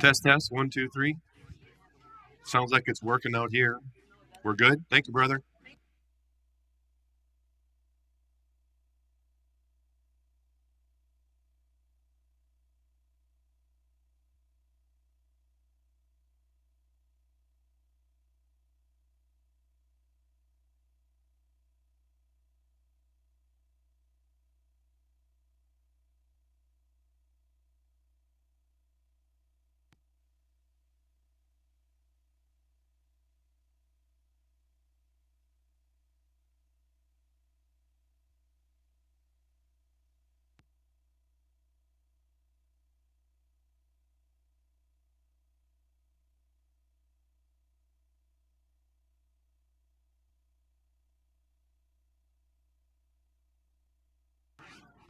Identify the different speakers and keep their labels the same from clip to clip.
Speaker 1: Test, test. One, two, three. Sounds like it's working out here. We're good. Thank you, brother.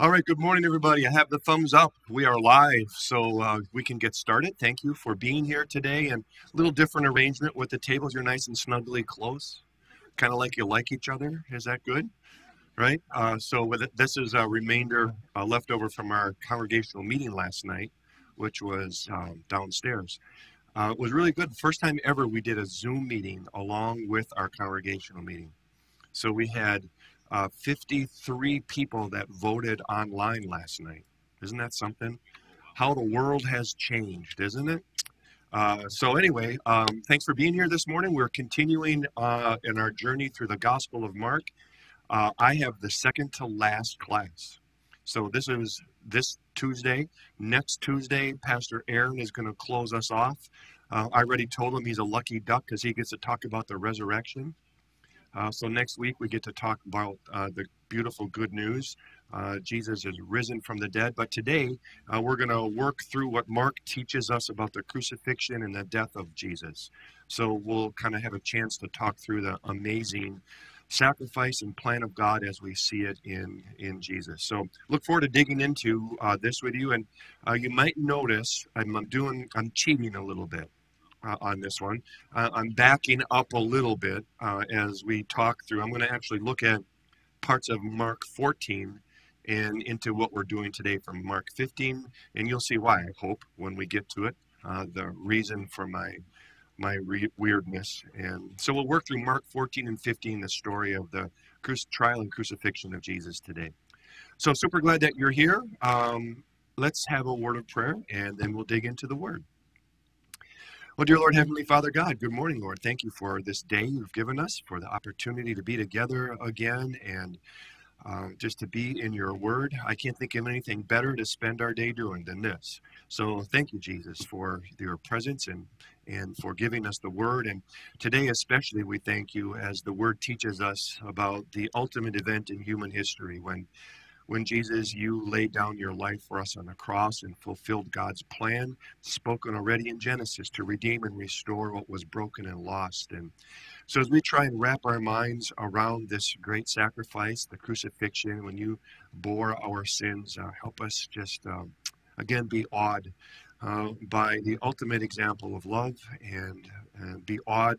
Speaker 1: All right, good morning, everybody. I have the thumbs up. We are live, so uh, we can get started. Thank you for being here today. And a little different arrangement with the tables. You're nice and snugly close, kind of like you like each other. Is that good? Right? Uh, so, with it, this is a remainder uh, left over from our congregational meeting last night, which was um, downstairs. Uh, it was really good. First time ever we did a Zoom meeting along with our congregational meeting. So, we had uh, 53 people that voted online last night. Isn't that something? How the world has changed, isn't it? Uh, so, anyway, um, thanks for being here this morning. We're continuing uh, in our journey through the Gospel of Mark. Uh, I have the second to last class. So, this is this Tuesday. Next Tuesday, Pastor Aaron is going to close us off. Uh, I already told him he's a lucky duck because he gets to talk about the resurrection. Uh, so next week we get to talk about uh, the beautiful good news. Uh, Jesus is risen from the dead. But today uh, we're going to work through what Mark teaches us about the crucifixion and the death of Jesus. So we'll kind of have a chance to talk through the amazing sacrifice and plan of God as we see it in in Jesus. So look forward to digging into uh, this with you. And uh, you might notice I'm, I'm doing I'm cheating a little bit uh, on this one. Uh, I'm backing up a little bit uh, as we talk through. I'm going to actually look at parts of Mark 14 and into what we're doing today from Mark 15, and you'll see why. I hope when we get to it, uh, the reason for my my re- weirdness. And so we'll work through Mark 14 and 15, the story of the trial and crucifixion of Jesus today. So super glad that you're here. Um, let's have a word of prayer, and then we'll dig into the word. Well, dear Lord, Heavenly Father God, good morning, Lord. Thank you for this day you've given us, for the opportunity to be together again and uh, just to be in your word. I can't think of anything better to spend our day doing than this. So thank you, Jesus, for your presence and, and for giving us the word. And today, especially, we thank you as the word teaches us about the ultimate event in human history when when Jesus, you laid down your life for us on the cross and fulfilled God's plan, spoken already in Genesis to redeem and restore what was broken and lost. And so, as we try and wrap our minds around this great sacrifice, the crucifixion, when you bore our sins, uh, help us just um, again be awed uh, by the ultimate example of love and uh, be awed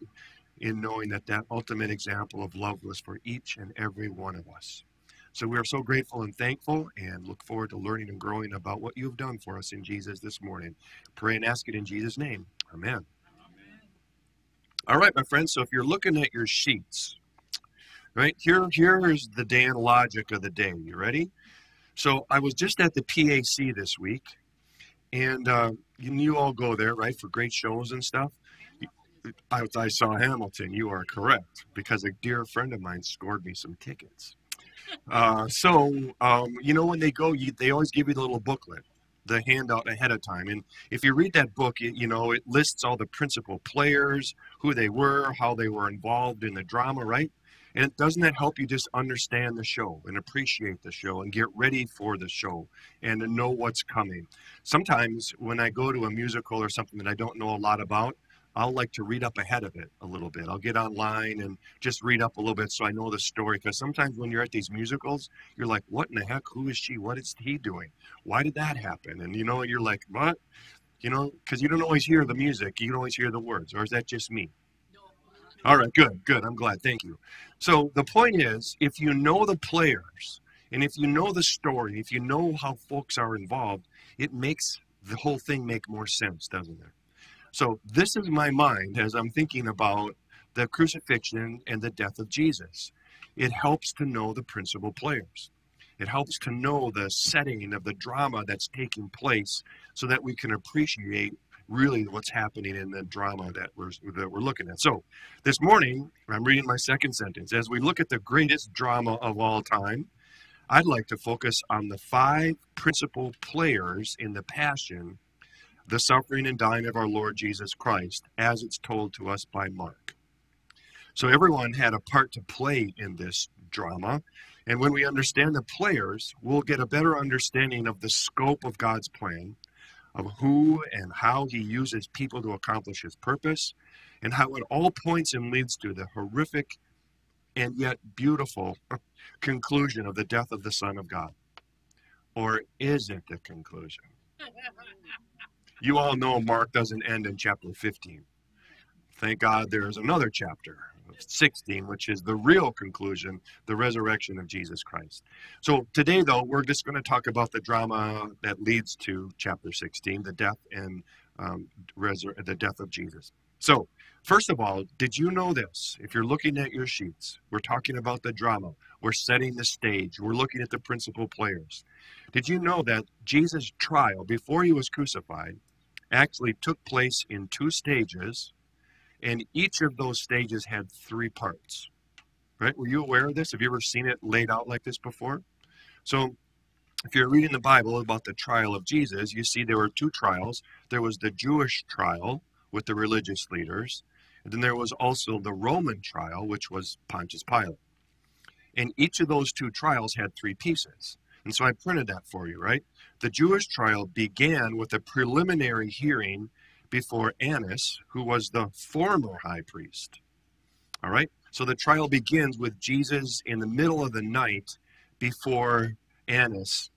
Speaker 1: in knowing that that ultimate example of love was for each and every one of us. So we are so grateful and thankful and look forward to learning and growing about what you've done for us in Jesus this morning. Pray and ask it in Jesus' name. Amen. Amen. All right, my friends. So if you're looking at your sheets, right here, here is the Dan logic of the day. You ready? So I was just at the PAC this week, and uh, you, you all go there, right, for great shows and stuff. I, I saw Hamilton. You are correct because a dear friend of mine scored me some tickets. Uh, so, um, you know, when they go, you, they always give you the little booklet, the handout ahead of time. And if you read that book, it, you know, it lists all the principal players, who they were, how they were involved in the drama, right? And doesn't that help you just understand the show and appreciate the show and get ready for the show and know what's coming? Sometimes when I go to a musical or something that I don't know a lot about, I'll like to read up ahead of it a little bit. I'll get online and just read up a little bit so I know the story. Because sometimes when you're at these musicals, you're like, what in the heck? Who is she? What is he doing? Why did that happen? And you know, you're like, what? You know, because you don't always hear the music, you don't always hear the words. Or is that just me? All right, good, good. I'm glad. Thank you. So the point is, if you know the players and if you know the story, if you know how folks are involved, it makes the whole thing make more sense, doesn't it? So this is my mind as I'm thinking about the crucifixion and the death of Jesus. It helps to know the principal players. It helps to know the setting of the drama that's taking place so that we can appreciate really what's happening in the drama that we're, that we're looking at. So this morning, I'm reading my second sentence. As we look at the greatest drama of all time, I'd like to focus on the five principal players in the Passion, the suffering and dying of our Lord Jesus Christ, as it's told to us by Mark. So everyone had a part to play in this drama. And when we understand the players, we'll get a better understanding of the scope of God's plan, of who and how he uses people to accomplish his purpose, and how it all points and leads to the horrific and yet beautiful conclusion of the death of the Son of God? Or is it the conclusion? You all know Mark doesn't end in chapter 15. Thank God there's another chapter, 16, which is the real conclusion, the resurrection of Jesus Christ. So today, though, we're just going to talk about the drama that leads to chapter 16, the death and um, resur- the death of Jesus. So First of all, did you know this? If you're looking at your sheets, we're talking about the drama, we're setting the stage, we're looking at the principal players. Did you know that Jesus' trial before he was crucified actually took place in two stages, and each of those stages had three parts? Right? Were you aware of this? Have you ever seen it laid out like this before? So, if you're reading the Bible about the trial of Jesus, you see there were two trials. There was the Jewish trial with the religious leaders, and then there was also the Roman trial, which was Pontius Pilate. And each of those two trials had three pieces. And so I printed that for you, right? The Jewish trial began with a preliminary hearing before Annas, who was the former high priest. All right? So the trial begins with Jesus in the middle of the night before Annas.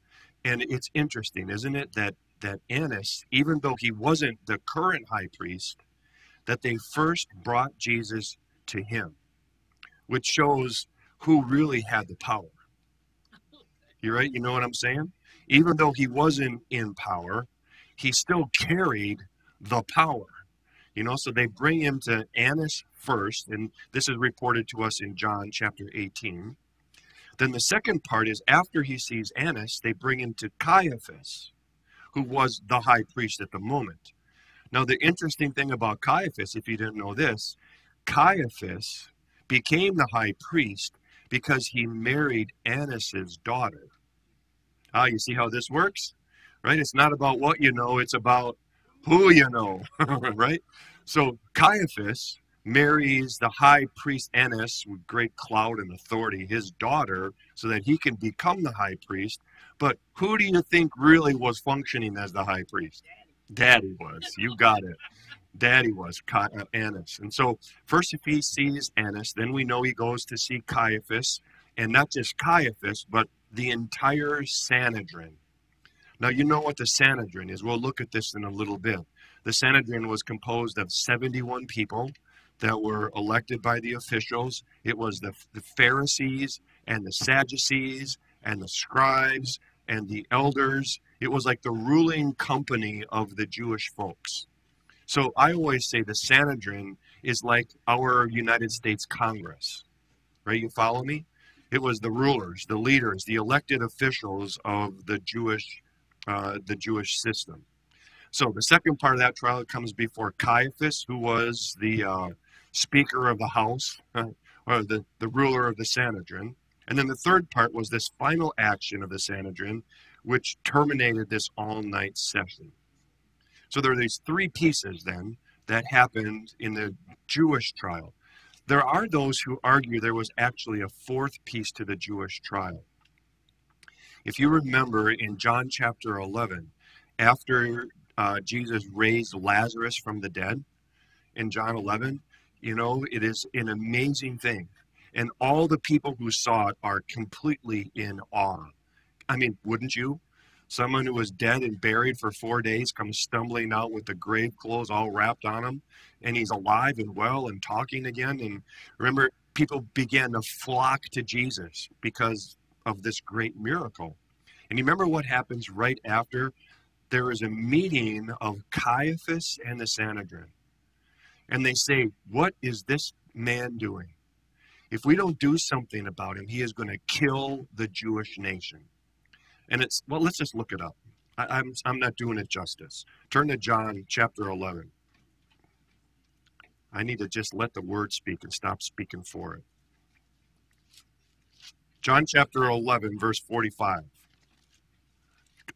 Speaker 1: And it's interesting, isn't it, that, that Annas, even though he wasn't the current high priest, that they first brought Jesus to him, which shows who really had the power. You right? You know what I'm saying? Even though he wasn't in power, he still carried the power. You know, so they bring him to Annas first, and this is reported to us in John chapter 18. Then the second part is after he sees Annas, they bring him to Caiaphas, who was the high priest at the moment. Now, the interesting thing about Caiaphas, if you didn't know this, Caiaphas became the high priest because he married Annas's daughter. Ah, you see how this works? Right? It's not about what you know, it's about who you know, right? So Caiaphas marries the high priest Annas with great clout and authority, his daughter, so that he can become the high priest. But who do you think really was functioning as the high priest? Daddy was. You got it. Daddy was uh, Annas. And so first if he sees Annas, then we know he goes to see Caiaphas, and not just Caiaphas, but the entire Sanhedrin. Now you know what the Sanhedrin is. We'll look at this in a little bit. The Sanhedrin was composed of 71 people that were elected by the officials. It was the, the Pharisees and the Sadducees and the scribes and the elders it was like the ruling company of the Jewish folks. So I always say the Sanhedrin is like our United States Congress, right? You follow me? It was the rulers, the leaders, the elected officials of the Jewish, uh, the Jewish system. So the second part of that trial comes before Caiaphas, who was the uh, Speaker of the House, or the, the ruler of the Sanhedrin. And then the third part was this final action of the Sanhedrin, which terminated this all night session. So there are these three pieces then that happened in the Jewish trial. There are those who argue there was actually a fourth piece to the Jewish trial. If you remember in John chapter 11, after uh, Jesus raised Lazarus from the dead in John 11, you know, it is an amazing thing. And all the people who saw it are completely in awe I mean, wouldn't you? Someone who was dead and buried for four days comes stumbling out with the grave clothes all wrapped on him, and he's alive and well and talking again. And remember, people began to flock to Jesus because of this great miracle. And you remember what happens right after there is a meeting of Caiaphas and the Sanhedrin. And they say, What is this man doing? If we don't do something about him, he is going to kill the Jewish nation. And it's, well, let's just look it up. I, I'm, I'm not doing it justice. Turn to John chapter 11. I need to just let the word speak and stop speaking for it. John chapter 11, verse 45.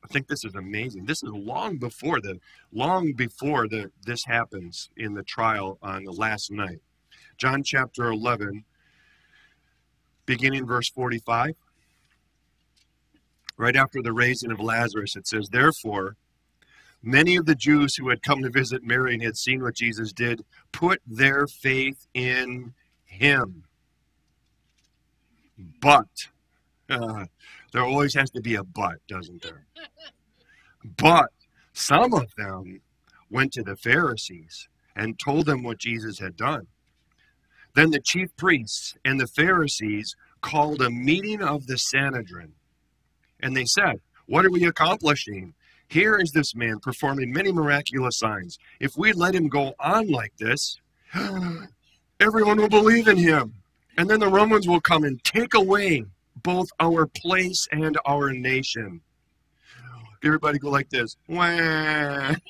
Speaker 1: I think this is amazing. This is long before the long before the this happens in the trial on the last night. John chapter 11 beginning verse 45. Right after the raising of Lazarus it says therefore many of the Jews who had come to visit Mary and had seen what Jesus did put their faith in him. But uh, there always has to be a but, doesn't there? But some of them went to the Pharisees and told them what Jesus had done. Then the chief priests and the Pharisees called a meeting of the Sanhedrin. And they said, What are we accomplishing? Here is this man performing many miraculous signs. If we let him go on like this, everyone will believe in him. And then the Romans will come and take away both our place and our nation. Everybody go like this. then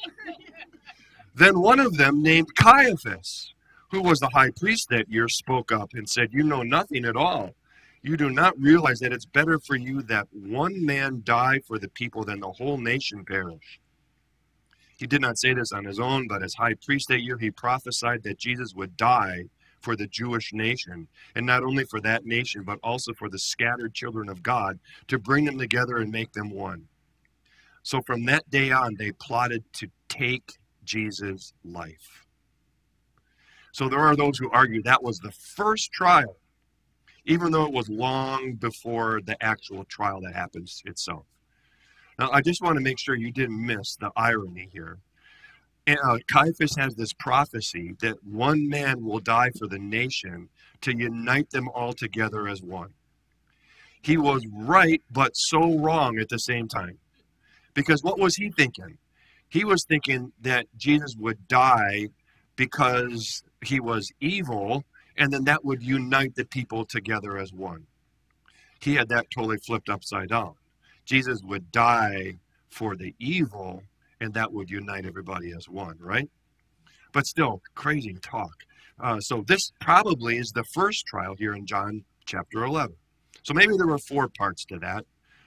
Speaker 1: one of them, named Caiaphas, who was the high priest that year, spoke up and said, You know nothing at all. You do not realize that it's better for you that one man die for the people than the whole nation perish. He did not say this on his own, but as high priest that year, he prophesied that Jesus would die for the Jewish nation, and not only for that nation, but also for the scattered children of God, to bring them together and make them one. So from that day on, they plotted to take Jesus' life. So there are those who argue that was the first trial, even though it was long before the actual trial that happens itself. Now, I just want to make sure you didn't miss the irony here. Uh, Caiaphas has this prophecy that one man will die for the nation to unite them all together as one. He was right, but so wrong at the same time. Because what was he thinking? He was thinking that Jesus would die because he was evil, and then that would unite the people together as one. He had that totally flipped upside down. Jesus would die for the evil, and that would unite everybody as one, right? But still, crazy talk. Uh, so this probably is the first trial here in John chapter 11. So maybe there were four parts to that.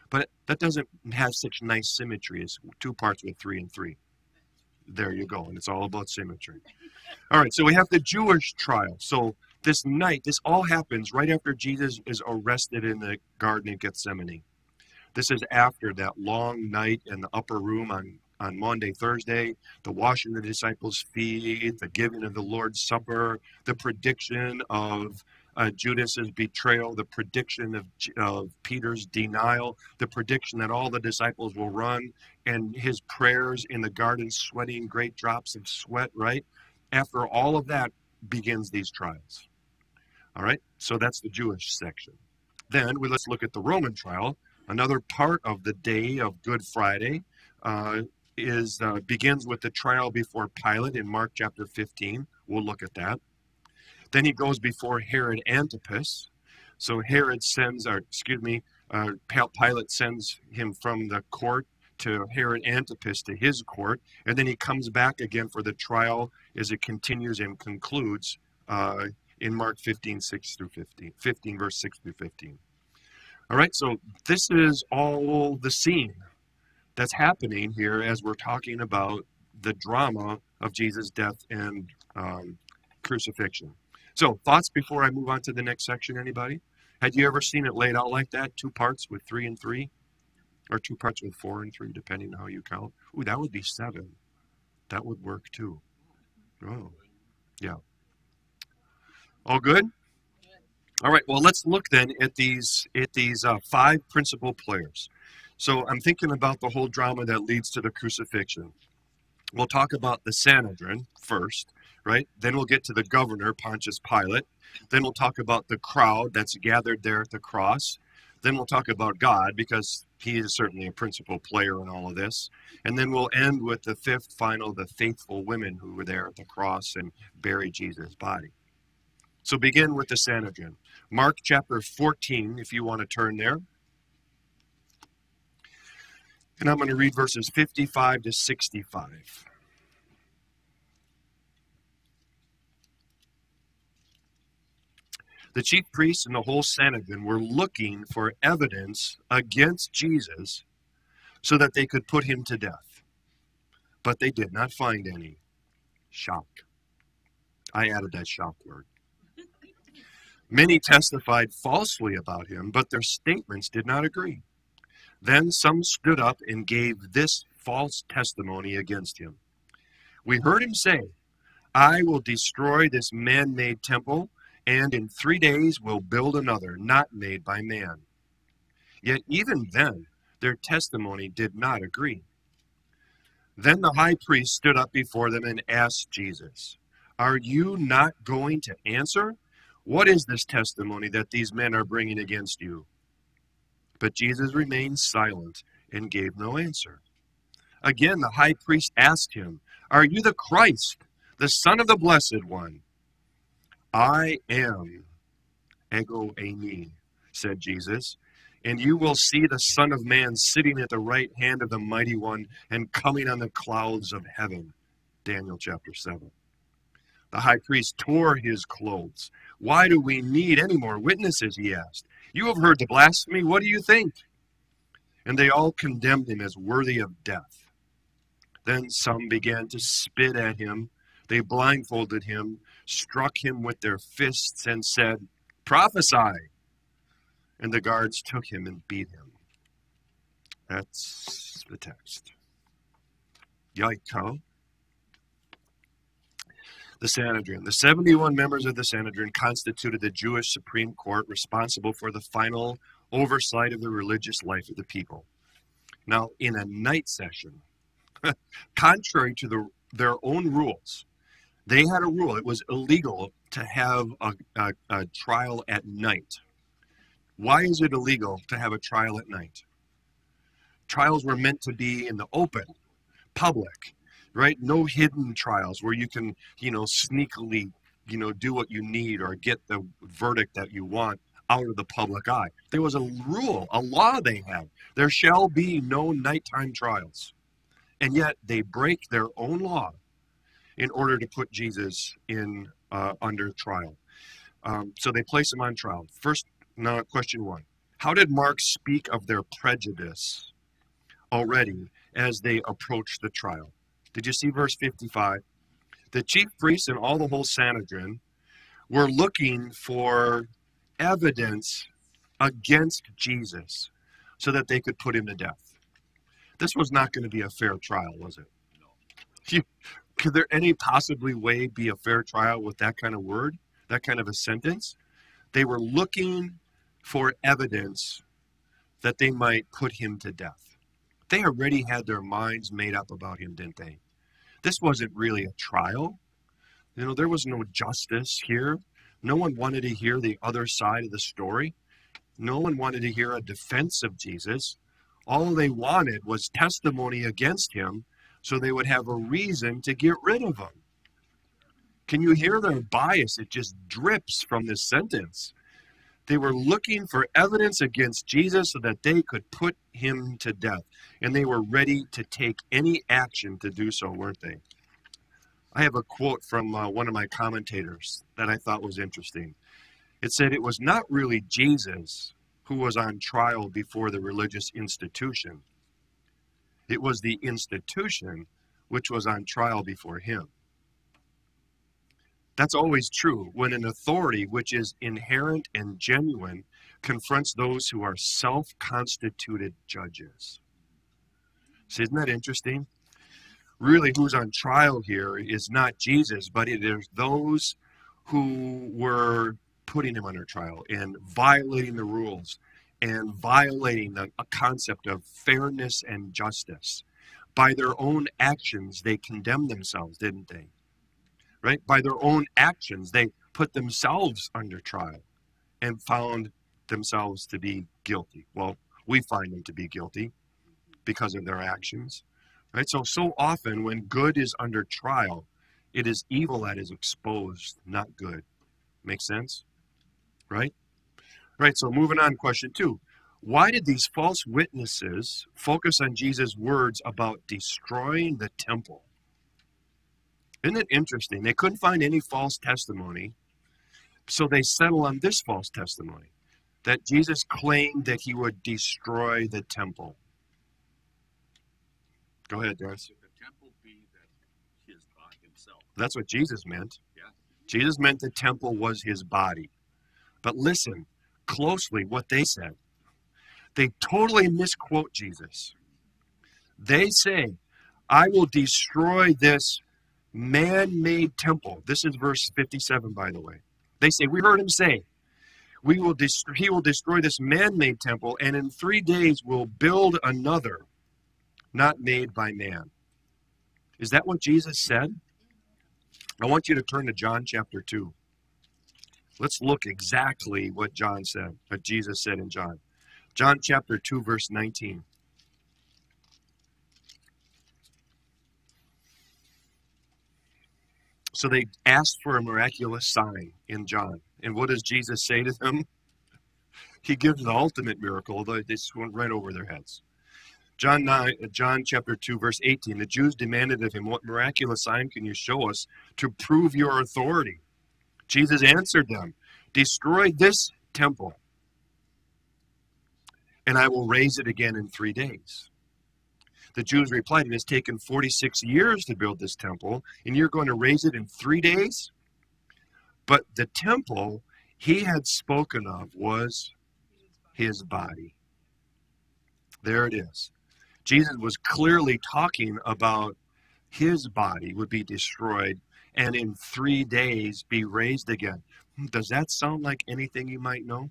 Speaker 1: But that doesn't have such nice symmetry as two parts with three and three. There you go. And it's all about symmetry. All right, so we have the Jewish trial. So this night, this all happens right after Jesus is arrested in the Garden of Gethsemane. This is after that long night in the upper room on, on Monday, Thursday, the washing of the disciples' feet, the giving of the Lord's Supper, the prediction of uh, Judas's betrayal, the prediction of, of Peter's denial, the prediction that all the disciples will run, and his prayers in the garden, sweating great drops of sweat, right? After all of that begins these trials. All right, so that's the Jewish section. Then we, let's look at the Roman trial. Another part of the day of Good Friday uh, is uh, begins with the trial before Pilate in Mark chapter 15. We'll look at that. Then he goes before Herod Antipas. So Herod sends, or excuse me, uh, Pilate sends him from the court to Herod Antipas to his court, and then he comes back again for the trial as it continues and concludes uh, in Mark 15, 6 through 15, 15, verse 6 through 15. All right, so this is all the scene that's happening here as we're talking about the drama of Jesus' death and um, crucifixion. So, thoughts before I move on to the next section, anybody? Had you ever seen it laid out like that? Two parts with three and three? Or two parts with four and three, depending on how you count? Ooh, that would be seven. That would work too. Oh, yeah. All good? All right. Well, let's look then at these at these uh, five principal players. So I'm thinking about the whole drama that leads to the crucifixion. We'll talk about the Sanhedrin first right? Then we'll get to the governor, Pontius Pilate. Then we'll talk about the crowd that's gathered there at the cross. Then we'll talk about God because he is certainly a principal player in all of this. And then we'll end with the fifth final, the faithful women who were there at the cross and buried Jesus' body. So begin with the Sanhedrin. Mark chapter 14, if you want to turn there. And I'm going to read verses 55 to 65. The chief priests and the whole Sanhedrin were looking for evidence against Jesus so that they could put him to death. But they did not find any. Shock. I added that shock word. Many testified falsely about him, but their statements did not agree. Then some stood up and gave this false testimony against him. We heard him say, I will destroy this man made temple, and in three days will build another, not made by man. Yet even then, their testimony did not agree. Then the high priest stood up before them and asked Jesus, Are you not going to answer? What is this testimony that these men are bringing against you? But Jesus remained silent and gave no answer. Again, the high priest asked him, Are you the Christ, the Son of the Blessed One? I am, ego eimi, said Jesus, and you will see the Son of Man sitting at the right hand of the Mighty One and coming on the clouds of heaven. Daniel chapter 7. The high priest tore his clothes. Why do we need any more witnesses? He asked. You have heard the blasphemy. What do you think? And they all condemned him as worthy of death. Then some began to spit at him. They blindfolded him, struck him with their fists, and said, Prophesy! And the guards took him and beat him. That's the text. Yikes, the Sanhedrin. The 71 members of the Sanhedrin constituted the Jewish Supreme Court responsible for the final oversight of the religious life of the people. Now, in a night session, contrary to the, their own rules, they had a rule. It was illegal to have a, a, a trial at night. Why is it illegal to have a trial at night? Trials were meant to be in the open, public right? No hidden trials where you can, you know, sneakily, you know, do what you need or get the verdict that you want out of the public eye. There was a rule, a law they had. There shall be no nighttime trials. And yet they break their own law in order to put Jesus in uh, under trial. Um, so they place him on trial. First, now question one: How did Mark speak of their prejudice already as they approach the trial? Did you see verse 55? The chief priests and all the whole Sanhedrin were looking for evidence against Jesus so that they could put him to death. This was not going to be a fair trial, was it? No. could there any possibly way be a fair trial with that kind of word, that kind of a sentence? They were looking for evidence that they might put him to death. They already had their minds made up about him, didn't they? This wasn't really a trial. You know, there was no justice here. No one wanted to hear the other side of the story. No one wanted to hear a defense of Jesus. All they wanted was testimony against him so they would have a reason to get rid of him. Can you hear their bias? It just drips from this sentence. They were looking for evidence against Jesus so that they could put him to death. And they were ready to take any action to do so, weren't they? I have a quote from uh, one of my commentators that I thought was interesting. It said it was not really Jesus who was on trial before the religious institution, it was the institution which was on trial before him. That's always true when an authority which is inherent and genuine confronts those who are self constituted judges. So, isn't that interesting? Really, who's on trial here is not Jesus, but it is those who were putting him under trial and violating the rules and violating the concept of fairness and justice. By their own actions, they condemned themselves, didn't they? Right? By their own actions, they put themselves under trial and found themselves to be guilty. Well, we find them to be guilty because of their actions. Right? So so often when good is under trial, it is evil that is exposed, not good. Make sense? Right? Right, so moving on, question two. Why did these false witnesses focus on Jesus' words about destroying the temple? Isn't it interesting? They couldn't find any false testimony, so they settle on this false testimony that Jesus claimed that he would destroy the temple. Go ahead, Darcy.
Speaker 2: The temple be that his God himself?
Speaker 1: That's what Jesus meant.
Speaker 2: Yeah.
Speaker 1: Jesus meant the temple was his body. But listen closely what they said. They totally misquote Jesus. They say, I will destroy this man made temple. This is verse 57, by the way. They say, We heard him say, we will dest- He will destroy this man made temple, and in three days will build another, not made by man. Is that what Jesus said? I want you to turn to John chapter 2. Let's look exactly what John said, what Jesus said in John. John chapter 2, verse 19. So they asked for a miraculous sign in John. And what does Jesus say to them? He gives the ultimate miracle, although this went right over their heads. John 9, uh, John chapter 2, verse 18. The Jews demanded of him, What miraculous sign can you show us to prove your authority? Jesus answered them, Destroy this temple, and I will raise it again in three days. The Jews replied, It has taken 46 years to build this temple, and you're going to raise it in three days? But the temple he had spoken of was his body. There it is. Jesus was clearly talking about his body would be destroyed and in three days be raised again. Does that sound like anything you might know?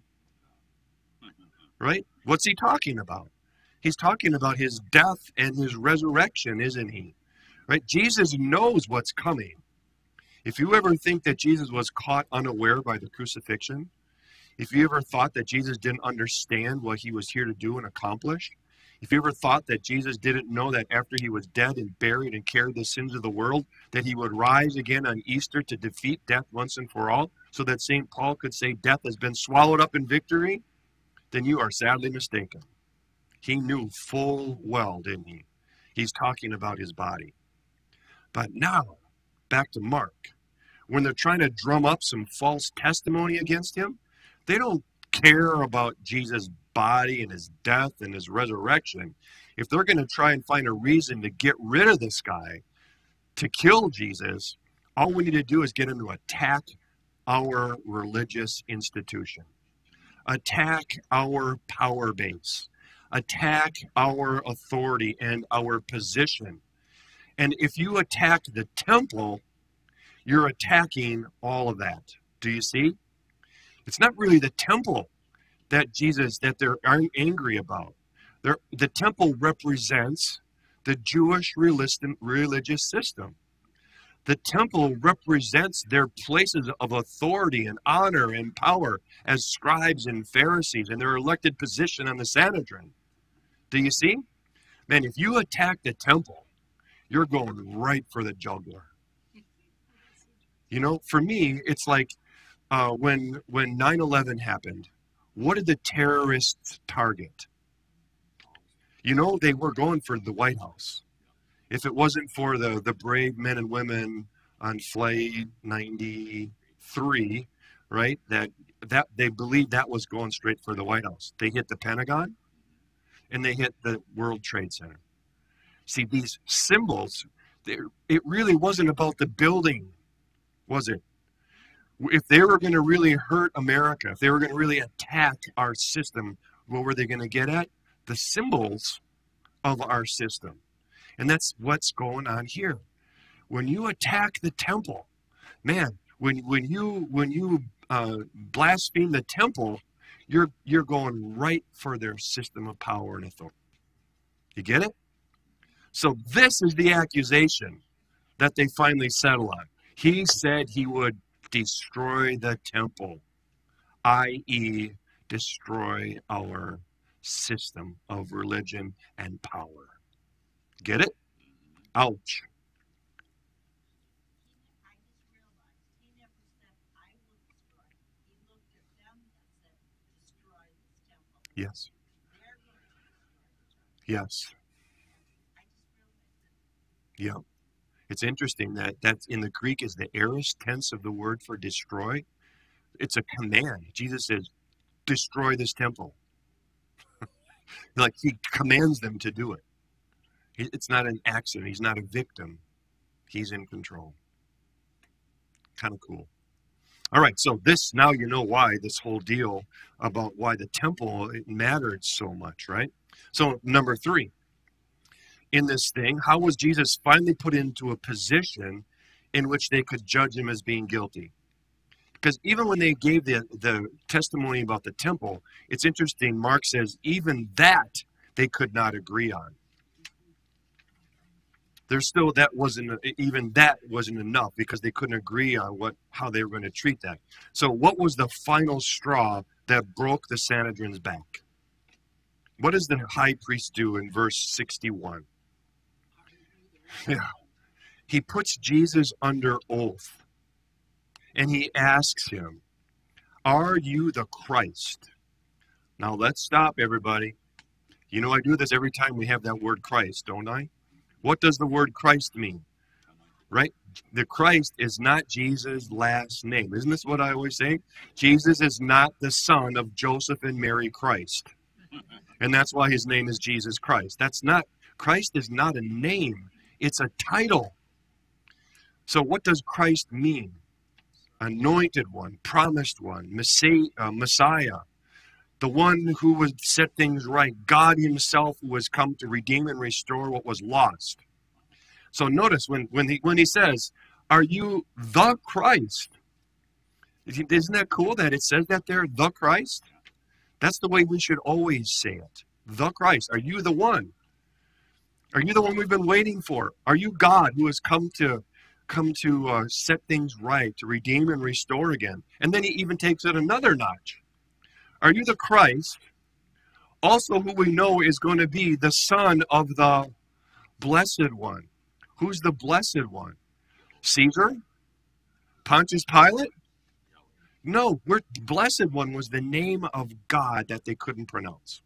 Speaker 1: Mm-hmm. Right? What's he talking about? He's talking about his death and his resurrection, isn't he? Right? Jesus knows what's coming. If you ever think that Jesus was caught unaware by the crucifixion, if you ever thought that Jesus didn't understand what he was here to do and accomplish, if you ever thought that Jesus didn't know that after he was dead and buried and carried the sins of the world, that he would rise again on Easter to defeat death once and for all, so that St. Paul could say death has been swallowed up in victory, then you are sadly mistaken. He knew full well, didn't he? He's talking about his body. But now, back to Mark. When they're trying to drum up some false testimony against him, they don't care about Jesus' body and his death and his resurrection. If they're going to try and find a reason to get rid of this guy, to kill Jesus, all we need to do is get him to attack our religious institution, attack our power base, attack our authority and our position. And if you attack the temple, you're attacking all of that. Do you see? It's not really the temple that Jesus that they're angry about. They're, the temple represents the Jewish religious system. The temple represents their places of authority and honor and power as scribes and Pharisees and their elected position on the Sanhedrin. Do you see? Man, if you attack the temple, you're going right for the jugular. You know, for me, it's like uh, when when 9/11 happened. What did the terrorists target? You know, they were going for the White House. If it wasn't for the the brave men and women on Flight 93, right? That that they believed that was going straight for the White House. They hit the Pentagon, and they hit the World Trade Center. See, these symbols, it really wasn't about the building, was it? If they were going to really hurt America, if they were going to really attack our system, what were they going to get at? The symbols of our system. And that's what's going on here. When you attack the temple, man, when, when you when you uh, blaspheme the temple, you're you're going right for their system of power and authority. You get it? So this is the accusation that they finally settle on. He said he would destroy the temple, i.e., destroy our system of religion and power. Get it? Ouch.
Speaker 3: I just realized he never said, I will destroy. He looked at them and said, destroy this temple.
Speaker 1: Yes. Yes. Yeah. It's interesting that that's in the Greek is the aorist tense of the word for destroy. It's a command. Jesus says, destroy this temple. like he commands them to do it. It's not an accident. He's not a victim. He's in control. Kind of cool. All right, so this now you know why this whole deal about why the temple mattered so much, right? So number three, in this thing, how was Jesus finally put into a position in which they could judge him as being guilty? Because even when they gave the, the testimony about the temple, it's interesting. Mark says even that they could not agree on. There's still that wasn't even that wasn't enough because they couldn't agree on what how they were going to treat that. So what was the final straw that broke the Sanhedrin's back? What does the high priest do in verse 61? Yeah. He puts Jesus under oath and he asks him, Are you the Christ? Now let's stop, everybody. You know, I do this every time we have that word Christ, don't I? What does the word Christ mean? Right? The Christ is not Jesus' last name. Isn't this what I always say? Jesus is not the son of Joseph and Mary Christ. And that's why his name is Jesus Christ. That's not, Christ is not a name, it's a title. So, what does Christ mean? Anointed one, promised one, Messiah, uh, Messiah, the one who would set things right, God Himself who has come to redeem and restore what was lost. So, notice when, when, he, when he says, Are you the Christ? Isn't that cool that it says that there, the Christ? That's the way we should always say it. The Christ. Are you the one? Are you the one we've been waiting for? Are you God who has come to come to uh, set things right, to redeem and restore again? And then he even takes it another notch. Are you the Christ? Also, who we know is going to be the Son of the Blessed One. Who's the Blessed One? Caesar? Pontius Pilate? No, we're, Blessed One was the name of God that they couldn't pronounce.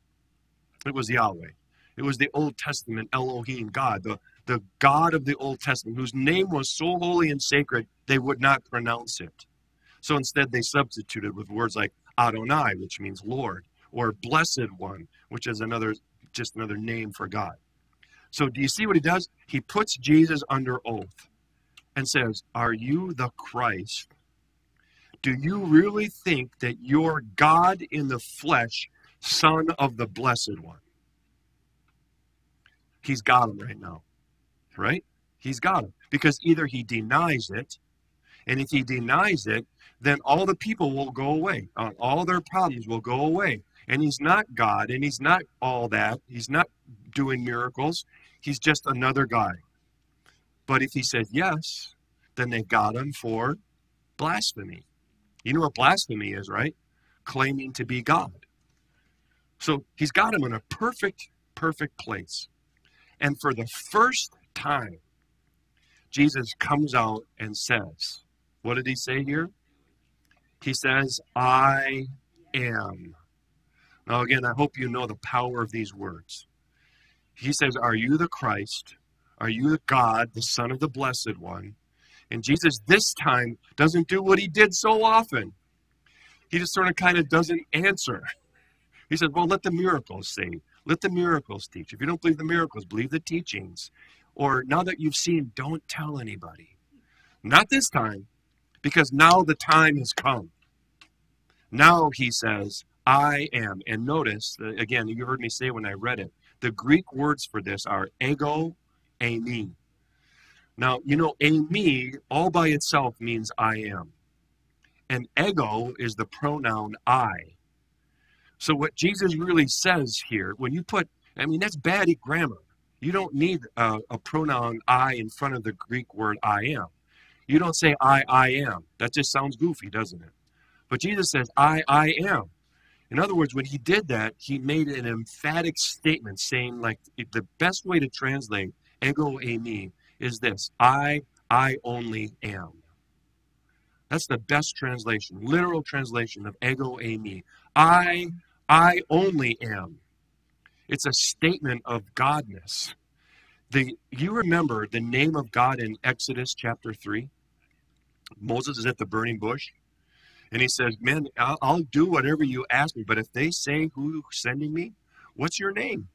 Speaker 1: It was Yahweh. It was the Old Testament Elohim God, the, the God of the Old Testament, whose name was so holy and sacred they would not pronounce it. So instead, they substituted with words like Adonai, which means Lord, or Blessed One, which is another just another name for God. So do you see what he does? He puts Jesus under oath and says, Are you the Christ? Do you really think that you're God in the flesh, Son of the Blessed One? He's got him right now, right? He's got him. Because either he denies it, and if he denies it, then all the people will go away. Uh, all their problems will go away. And he's not God, and he's not all that. He's not doing miracles. He's just another guy. But if he said yes, then they got him for blasphemy. You know what blasphemy is, right? Claiming to be God. So he's got him in a perfect, perfect place. And for the first time, Jesus comes out and says, What did he say here? He says, I am. Now, again, I hope you know the power of these words. He says, Are you the Christ? Are you the God, the Son of the Blessed One? And Jesus this time doesn't do what he did so often. He just sort of kind of doesn't answer. He says, Well, let the miracles say. Let the miracles teach. If you don't believe the miracles, believe the teachings. Or now that you've seen, don't tell anybody. Not this time, because now the time has come. Now he says, I am. And notice, uh, again, you heard me say when I read it, the Greek words for this are ego, eimi. Now, you know, eimi all by itself means I am. And ego is the pronoun I. So what Jesus really says here, when you put, I mean, that's bad grammar. You don't need a, a pronoun I in front of the Greek word I am. You don't say I, I am. That just sounds goofy, doesn't it? But Jesus says, I, I am. In other words, when he did that, he made an emphatic statement saying, like, the best way to translate ego eimi is this I, I only am. That's the best translation, literal translation of ego eimi. I, I only am. It's a statement of godness. The, you remember the name of God in Exodus chapter 3? Moses is at the burning bush. And he says, Man, I'll, I'll do whatever you ask me, but if they say who's sending me, what's your name?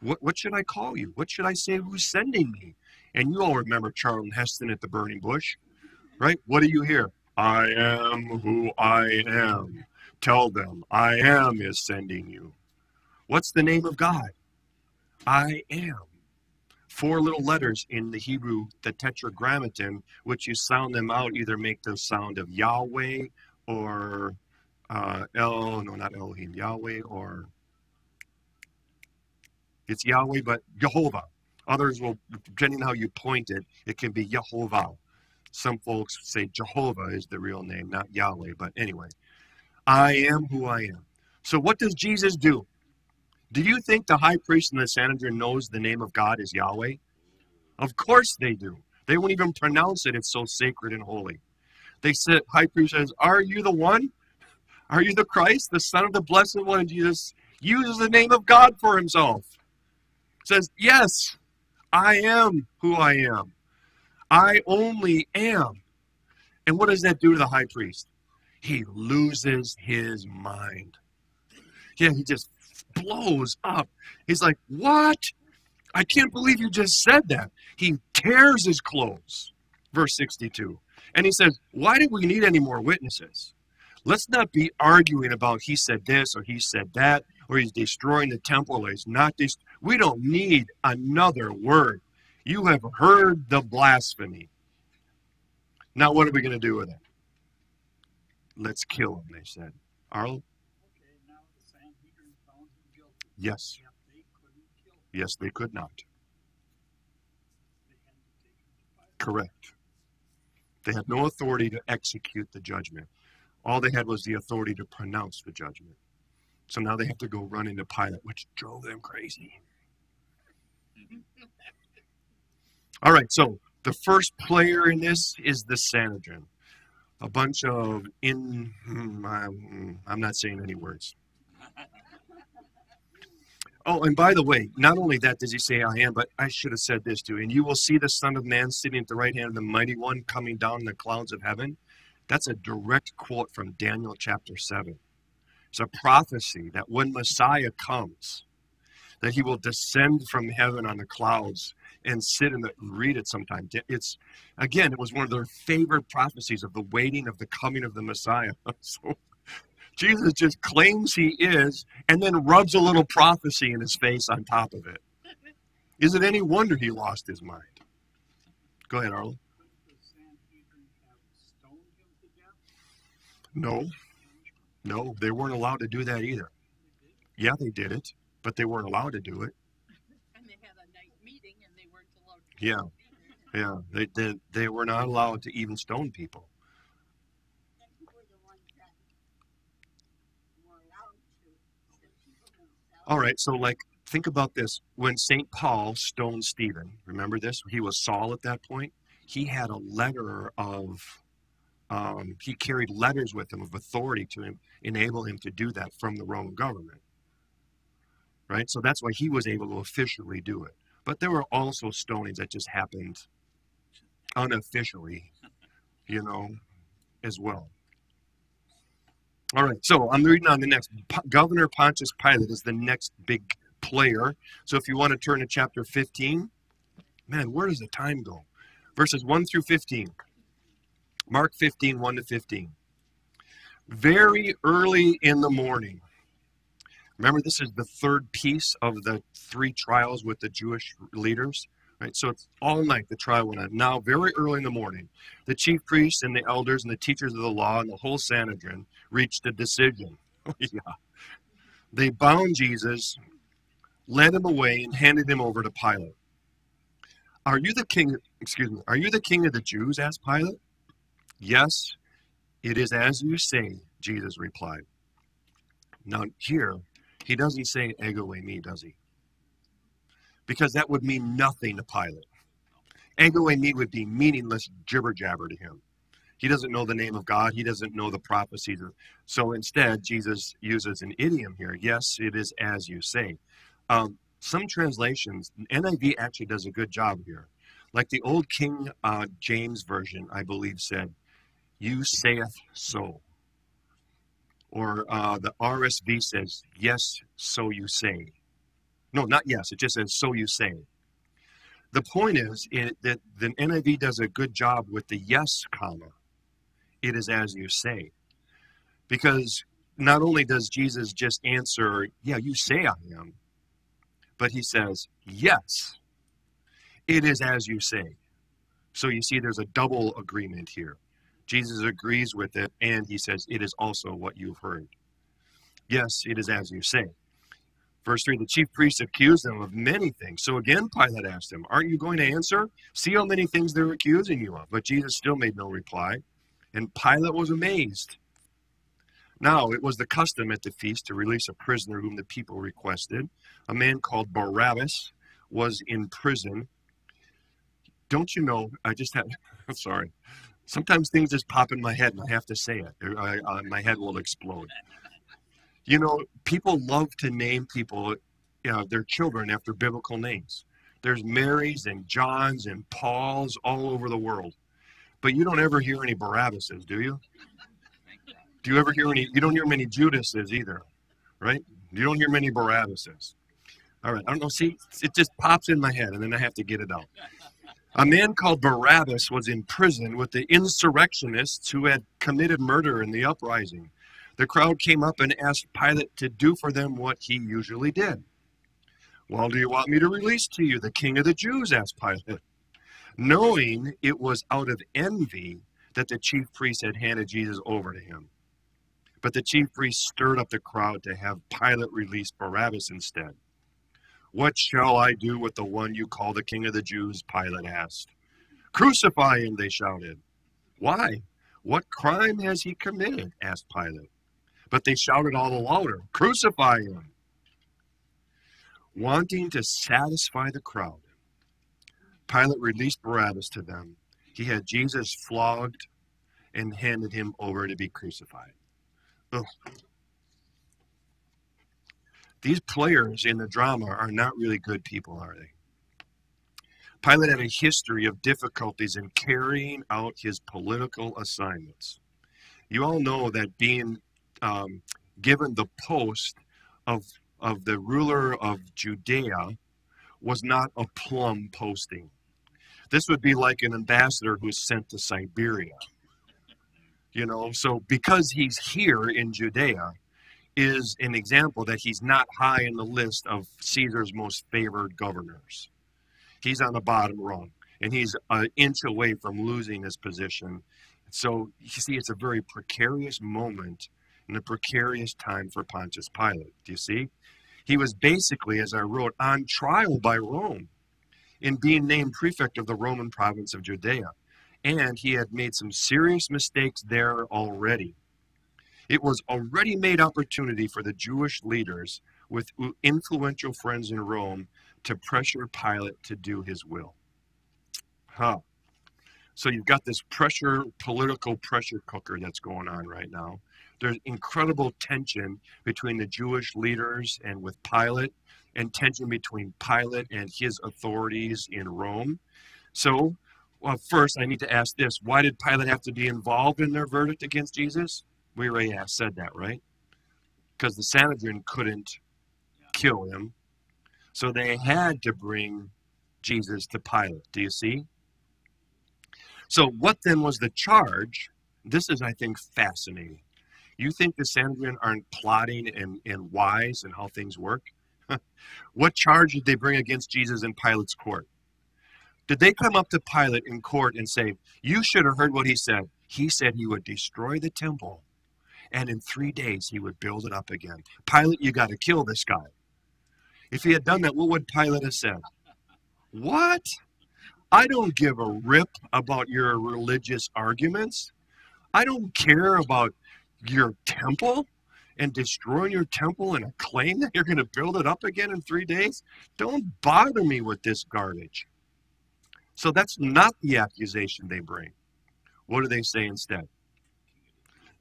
Speaker 1: What, what should I call you? What should I say who's sending me? And you all remember Charlton Heston at the burning bush, right? What do you hear? I am who I am. Tell them, I am is sending you. What's the name of God? I am. Four little letters in the Hebrew, the tetragrammaton, which you sound them out, either make the sound of Yahweh or uh, El, no, not Elohim, Yahweh or it's Yahweh, but Jehovah. Others will, depending on how you point it, it can be Jehovah. Some folks say Jehovah is the real name, not Yahweh. But anyway, I am who I am. So what does Jesus do? Do you think the high priest and the Sanhedrin knows the name of God is Yahweh? Of course they do. They won't even pronounce it. It's so sacred and holy. They said, high priest says, Are you the one? Are you the Christ, the Son of the Blessed One? And Jesus uses the name of God for himself. Says, Yes, I am who I am. I only am. And what does that do to the high priest? He loses his mind. Yeah, he just blows up. He's like, What? I can't believe you just said that. He tears his clothes. Verse 62. And he says, Why do we need any more witnesses? Let's not be arguing about he said this or he said that or he's destroying the temple or he's not. Dest- we don't need another word. You have heard the blasphemy. Now, what are we going to do with it? Let's kill him, they said. Arlo?
Speaker 4: Okay, now the Sanhedrin found him guilty.
Speaker 1: Yes. Yes, they could not. Correct. They had no authority to execute the judgment. All they had was the authority to pronounce the judgment. So now they have to go run into Pilate, which drove them crazy. All right, so the first player in this is the Sanhedrin. A bunch of in, hmm, I'm, I'm not saying any words. Oh, and by the way, not only that does he say I am, but I should have said this too. And you will see the Son of Man sitting at the right hand of the Mighty One coming down in the clouds of heaven. That's a direct quote from Daniel chapter 7. It's a prophecy that when Messiah comes, that he will descend from heaven on the clouds and sit in the read it sometime. It's again, it was one of their favorite prophecies of the waiting of the coming of the Messiah. so Jesus just claims he is and then rubs a little prophecy in his face on top of it. Is it any wonder he lost his mind? Go ahead,
Speaker 4: death?
Speaker 1: No, no, they weren't allowed to do that either. Yeah, they did it, but they weren't allowed to do it. Yeah, yeah, they they, they were not allowed to even stone people.
Speaker 3: And who were the ones that were allowed to? The people themselves.
Speaker 1: All right, so like think about this. When St. Paul stoned Stephen, remember this? He was Saul at that point. He had a letter of, um, he carried letters with him of authority to him, enable him to do that from the Roman government. Right? So that's why he was able to officially do it. But there were also stonings that just happened unofficially, you know, as well. All right, so I'm reading on the next. Governor Pontius Pilate is the next big player. So if you want to turn to chapter 15, man, where does the time go? Verses 1 through 15. Mark 15, 1 to 15. Very early in the morning. Remember, this is the third piece of the three trials with the Jewish leaders. Right, so it's all night the trial went on. Now, very early in the morning, the chief priests and the elders and the teachers of the law and the whole Sanhedrin reached a decision. yeah. They bound Jesus, led him away, and handed him over to Pilate. Are you the king? Excuse me. Are you the king of the Jews? asked Pilate. Yes, it is as you say, Jesus replied. Now, here, he doesn't say ego eimi, does he? Because that would mean nothing to Pilate. Ego and me would be meaningless jibber jabber to him. He doesn't know the name of God. He doesn't know the prophecies. So instead, Jesus uses an idiom here. Yes, it is as you say. Um, some translations, NIV actually does a good job here. Like the old King uh, James version, I believe, said, You saith so. Or uh, the RSV says, Yes, so you say. No, not yes. It just says, So you say. The point is it, that the NIV does a good job with the yes comma. It is as you say. Because not only does Jesus just answer, Yeah, you say I am, but he says, Yes, it is as you say. So you see, there's a double agreement here. Jesus agrees with it, and he says, It is also what you've heard. Yes, it is as you say. Verse 3 The chief priests accused him of many things. So again, Pilate asked him, Aren't you going to answer? See how many things they're accusing you of. But Jesus still made no reply, and Pilate was amazed. Now, it was the custom at the feast to release a prisoner whom the people requested. A man called Barabbas was in prison. Don't you know? I just had, sorry. Sometimes things just pop in my head and I have to say it. I, I, my head will explode. You know, people love to name people, you know, their children after biblical names. There's Marys and Johns and Pauls all over the world. But you don't ever hear any Barabbases, do you? Do you ever hear any? You don't hear many Judases either, right? You don't hear many Barabbases. All right, I don't know. See, it just pops in my head, and then I have to get it out. A man called Barabbas was in prison with the insurrectionists who had committed murder in the uprising. The crowd came up and asked Pilate to do for them what he usually did. Well, do you want me to release to you the king of the Jews? asked Pilate. Knowing it was out of envy that the chief priest had handed Jesus over to him. But the chief priest stirred up the crowd to have Pilate release Barabbas instead. What shall I do with the one you call the king of the Jews? Pilate asked. Crucify him, they shouted. Why? What crime has he committed? asked Pilate. But they shouted all the louder, Crucify him! Wanting to satisfy the crowd, Pilate released Barabbas to them. He had Jesus flogged and handed him over to be crucified. Ugh. These players in the drama are not really good people, are they? Pilate had a history of difficulties in carrying out his political assignments. You all know that being um, given the post of, of the ruler of Judea was not a plum posting. This would be like an ambassador who's sent to Siberia. You know, so because he's here in Judea, is an example that he's not high in the list of Caesar's most favored governors. He's on the bottom rung, and he's an inch away from losing his position. So you see, it's a very precarious moment and a precarious time for Pontius Pilate. Do you see? He was basically, as I wrote, on trial by Rome in being named prefect of the Roman province of Judea. And he had made some serious mistakes there already. It was already made opportunity for the Jewish leaders with influential friends in Rome to pressure Pilate to do his will. Huh. So you've got this pressure, political pressure cooker that's going on right now. There's incredible tension between the Jewish leaders and with Pilate, and tension between Pilate and his authorities in Rome. So, well, first, I need to ask this why did Pilate have to be involved in their verdict against Jesus? We already have said that, right? Because the Sanhedrin couldn't kill him. So they had to bring Jesus to Pilate. Do you see? So, what then was the charge? This is, I think, fascinating. You think the Sanhedrin aren't plotting and, and wise in how things work? what charge did they bring against Jesus in Pilate's court? Did they come up to Pilate in court and say, You should have heard what he said? He said he would destroy the temple and in three days he would build it up again. Pilate, you got to kill this guy. If he had done that, what would Pilate have said? What? I don't give a rip about your religious arguments. I don't care about your temple and destroying your temple and a claim that you're going to build it up again in three days? Don't bother me with this garbage. So that's not the accusation they bring. What do they say instead?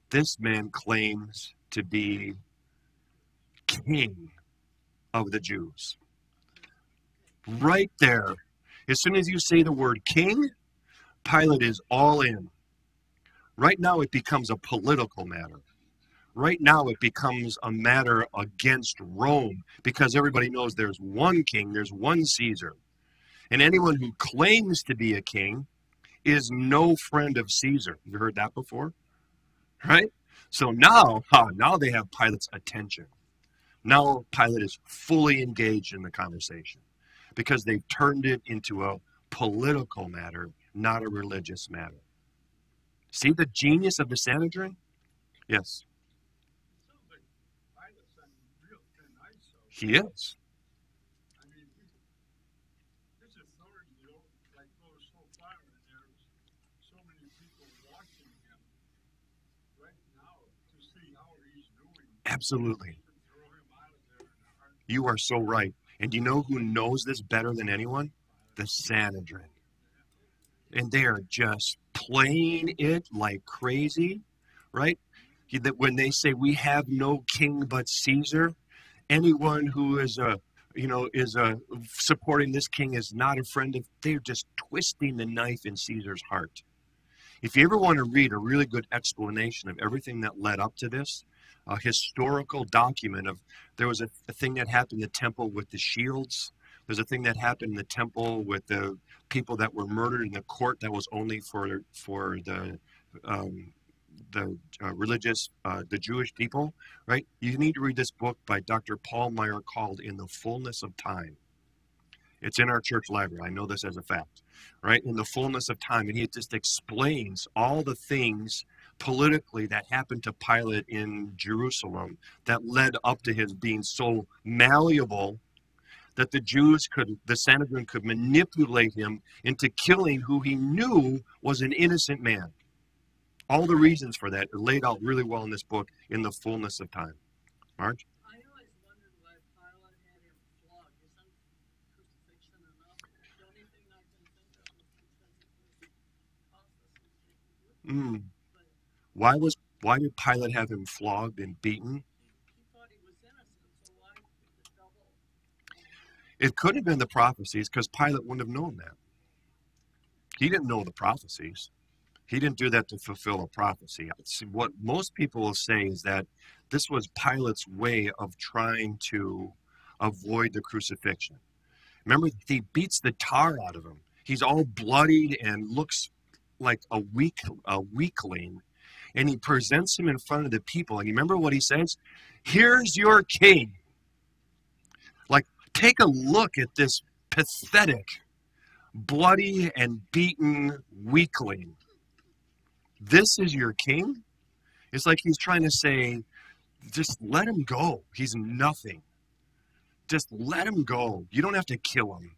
Speaker 1: This man claims to be king of the Jews. Right there. As soon as you say the word king, Pilate is all in. Right now, it becomes a political matter. Right now, it becomes a matter against Rome because everybody knows there's one king, there's one Caesar. And anyone who claims to be a king is no friend of Caesar. You heard that before? Right? So now, huh, now they have Pilate's attention. Now Pilate is fully engaged in the conversation because they've turned it into a political matter, not a religious matter. See the genius of the Sanhedrin? Yes, he is. Absolutely. You are so right. And do you know who knows this better than anyone? The Sanhedrin. And they are just playing it like crazy, right? That when they say we have no king but Caesar, anyone who is a you know is a supporting this king is not a friend of they're just twisting the knife in Caesar's heart. If you ever want to read a really good explanation of everything that led up to this, a historical document of there was a, a thing that happened in the temple with the shields. There's a thing that happened in the temple with the people that were murdered in the court that was only for for the um, the uh, religious, uh, the Jewish people, right? You need to read this book by Dr. Paul Maier called "In the Fullness of Time." It's in our church library. I know this as a fact, right? In the fullness of time, and he just explains all the things politically that happened to Pilate in Jerusalem that led up to his being so malleable that the Jews could, the Sanhedrin could manipulate him into killing who he knew was an innocent man. All the reasons for that are laid out really well in this book, In the Fullness of Time. Marge?
Speaker 5: I always wondered why Pilate had him flogged. Isn't enough? The only thing I can think of is because it was causelessly taken with him.
Speaker 1: Mm. Why was why did Pilate have him flogged and beaten?
Speaker 5: He thought he was innocent, so why the double?
Speaker 1: It could have been the prophecies because Pilate wouldn't have known that. He didn't know the prophecies. He didn't do that to fulfill a prophecy. What most people will say is that this was Pilate's way of trying to avoid the crucifixion. Remember, he beats the tar out of him. He's all bloodied and looks like a weak a weakling, and he presents him in front of the people. And you remember what he says? "Here's your king." Take a look at this pathetic, bloody and beaten weakling. This is your king? It's like he's trying to say, just let him go. He's nothing. Just let him go. You don't have to kill him.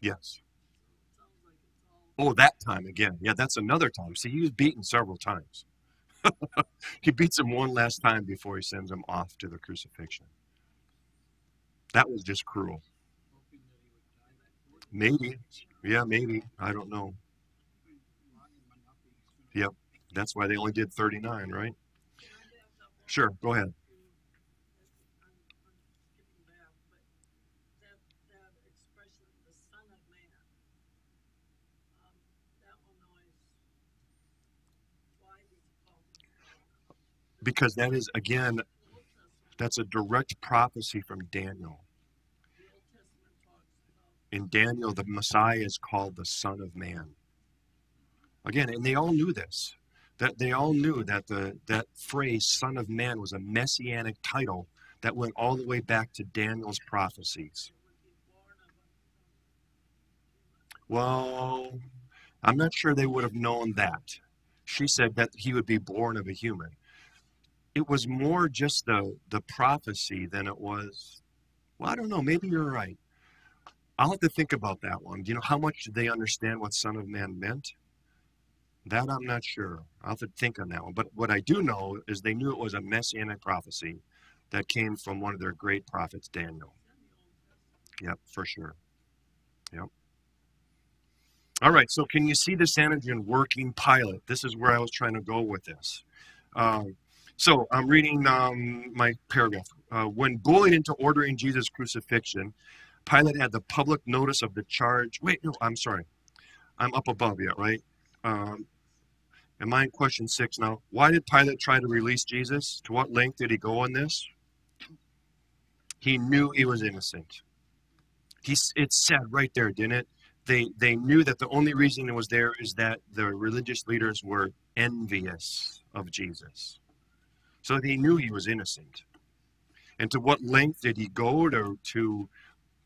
Speaker 1: Yes.
Speaker 5: So it sounds like it's all.
Speaker 1: Oh, that time again. Yeah, that's another time. See, he was beaten several times. he beats him one last time before he sends him off to the crucifixion. That was just cruel. Maybe. Yeah, maybe. I don't know. Yep. That's why they only did 39, right? Sure, go ahead.
Speaker 5: I'm, I'm skipping back, but that, that expression, the son of man, um, that one always, why did he call him?
Speaker 1: Because that is, again, that's a direct prophecy from Daniel. In Daniel, the Messiah is called the Son of Man. Again, and they all knew this. That they all knew that the that phrase "Son of Man" was a messianic title that went all the way back to Daniel's prophecies. Well, I'm not sure they would have known that. She said that he would be born of a human. It was more just the the prophecy than it was. Well, I don't know. Maybe you're right. I'll have to think about that one. Do you know how much did they understand what Son of Man meant? That I'm not sure. I'll have to think on that one. But what I do know is they knew it was a messianic prophecy that came from one of their great prophets, Daniel. Yep, for sure. Yep. All right, so can you see the Sanhedrin working Pilate? This is where I was trying to go with this. Um, so I'm reading um, my paragraph. Uh, when bullied into ordering Jesus' crucifixion, Pilate had the public notice of the charge. Wait, no, I'm sorry. I'm up above yet, right? Um, am I in question six now? Why did Pilate try to release Jesus? To what length did he go on this? He knew he was innocent. It said right there, didn't it? They, they knew that the only reason it was there is that the religious leaders were envious of Jesus. So he knew he was innocent. And to what length did he go to, to,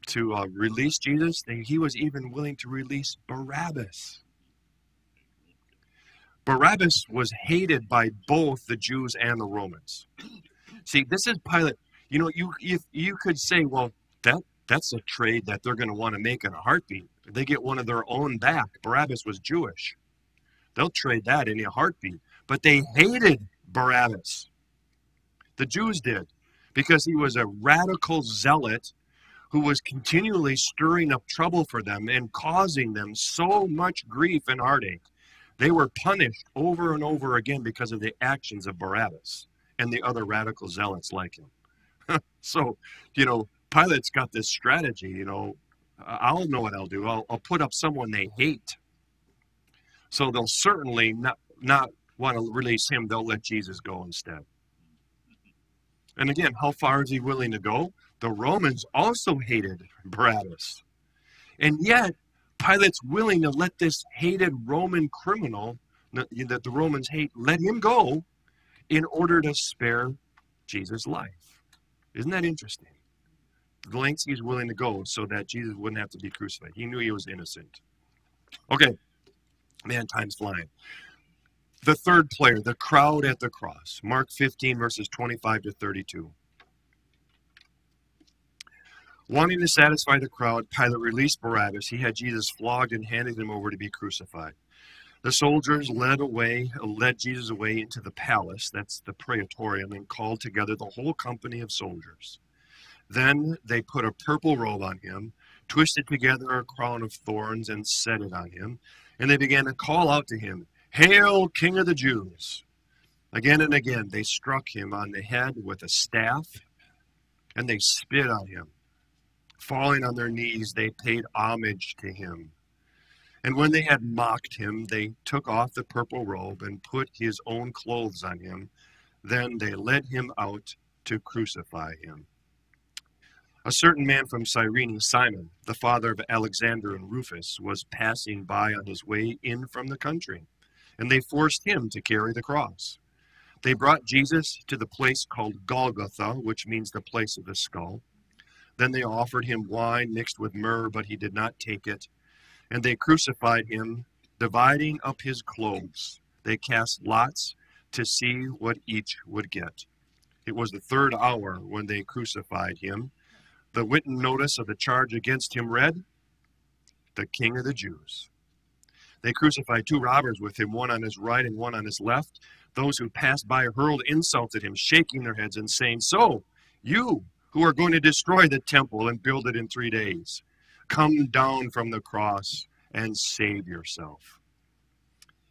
Speaker 1: to uh, release Jesus? He was even willing to release Barabbas. Barabbas was hated by both the Jews and the Romans. See, this is Pilate. You know, you you, you could say, well, that that's a trade that they're going to want to make in a heartbeat. They get one of their own back. Barabbas was Jewish. They'll trade that in a heartbeat. But they hated Barabbas. The Jews did because he was a radical zealot who was continually stirring up trouble for them and causing them so much grief and heartache. They were punished over and over again because of the actions of Barabbas and the other radical zealots like him. so, you know, Pilate's got this strategy, you know, I'll know what I'll do. I'll, I'll put up someone they hate. So they'll certainly not, not want to release him. They'll let Jesus go instead. And again, how far is he willing to go? The Romans also hated Barabbas. And yet, Pilate's willing to let this hated Roman criminal that the Romans hate, let him go in order to spare Jesus' life. Isn't that interesting? The lengths he's willing to go so that Jesus wouldn't have to be crucified. He knew he was innocent. Okay, man, time's flying. The third player, the crowd at the cross. Mark 15, verses 25 to 32. Wanting to satisfy the crowd, Pilate released Barabbas. He had Jesus flogged and handed him over to be crucified. The soldiers led away, led Jesus away into the palace, that's the praetorium, and called together the whole company of soldiers. Then they put a purple robe on him, twisted together a crown of thorns, and set it on him. And they began to call out to him, Hail, King of the Jews! Again and again they struck him on the head with a staff, and they spit on him. Falling on their knees, they paid homage to him. And when they had mocked him, they took off the purple robe and put his own clothes on him. Then they led him out to crucify him. A certain man from Cyrene, Simon, the father of Alexander and Rufus, was passing by on his way in from the country, and they forced him to carry the cross. They brought Jesus to the place called Golgotha, which means the place of the skull. Then they offered him wine mixed with myrrh, but he did not take it. And they crucified him, dividing up his clothes. They cast lots to see what each would get. It was the third hour when they crucified him. The written notice of the charge against him read, The King of the Jews. They crucified two robbers with him, one on his right and one on his left. Those who passed by hurled insults at him, shaking their heads and saying, So, you who are going to destroy the temple and build it in three days. Come down from the cross and save yourself.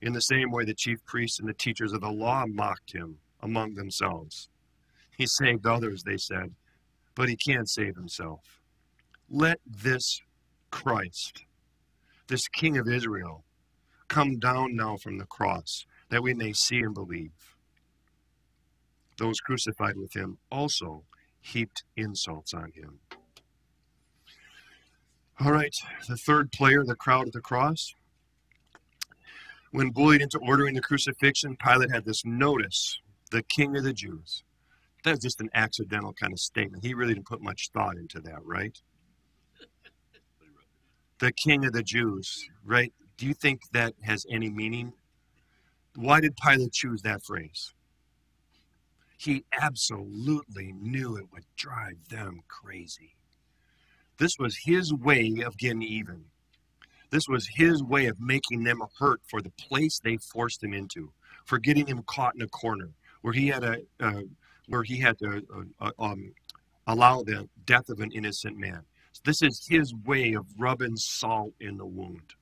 Speaker 1: In the same way, the chief priests and the teachers of the law mocked him among themselves. He saved others, they said, but he can't save himself. Let this Christ, this King of Israel, come down now from the cross that we may see and believe. Those crucified with him also heaped insults on him. All right, the third player, the crowd at the cross. When bullied into ordering the crucifixion, Pilate had this notice, the king of the Jews. That's just an accidental kind of statement. He really didn't put much thought into that, right? The king of the Jews, right? Do you think that has any meaning? Why did Pilate choose that phrase? he absolutely knew it would drive them crazy. This was his way of getting even. This was his way of making them hurt for the place they forced him into, for getting him caught in a corner where he had a uh, where he had to uh, uh, um, allow the death of an innocent man. This is his way of rubbing salt in the wound.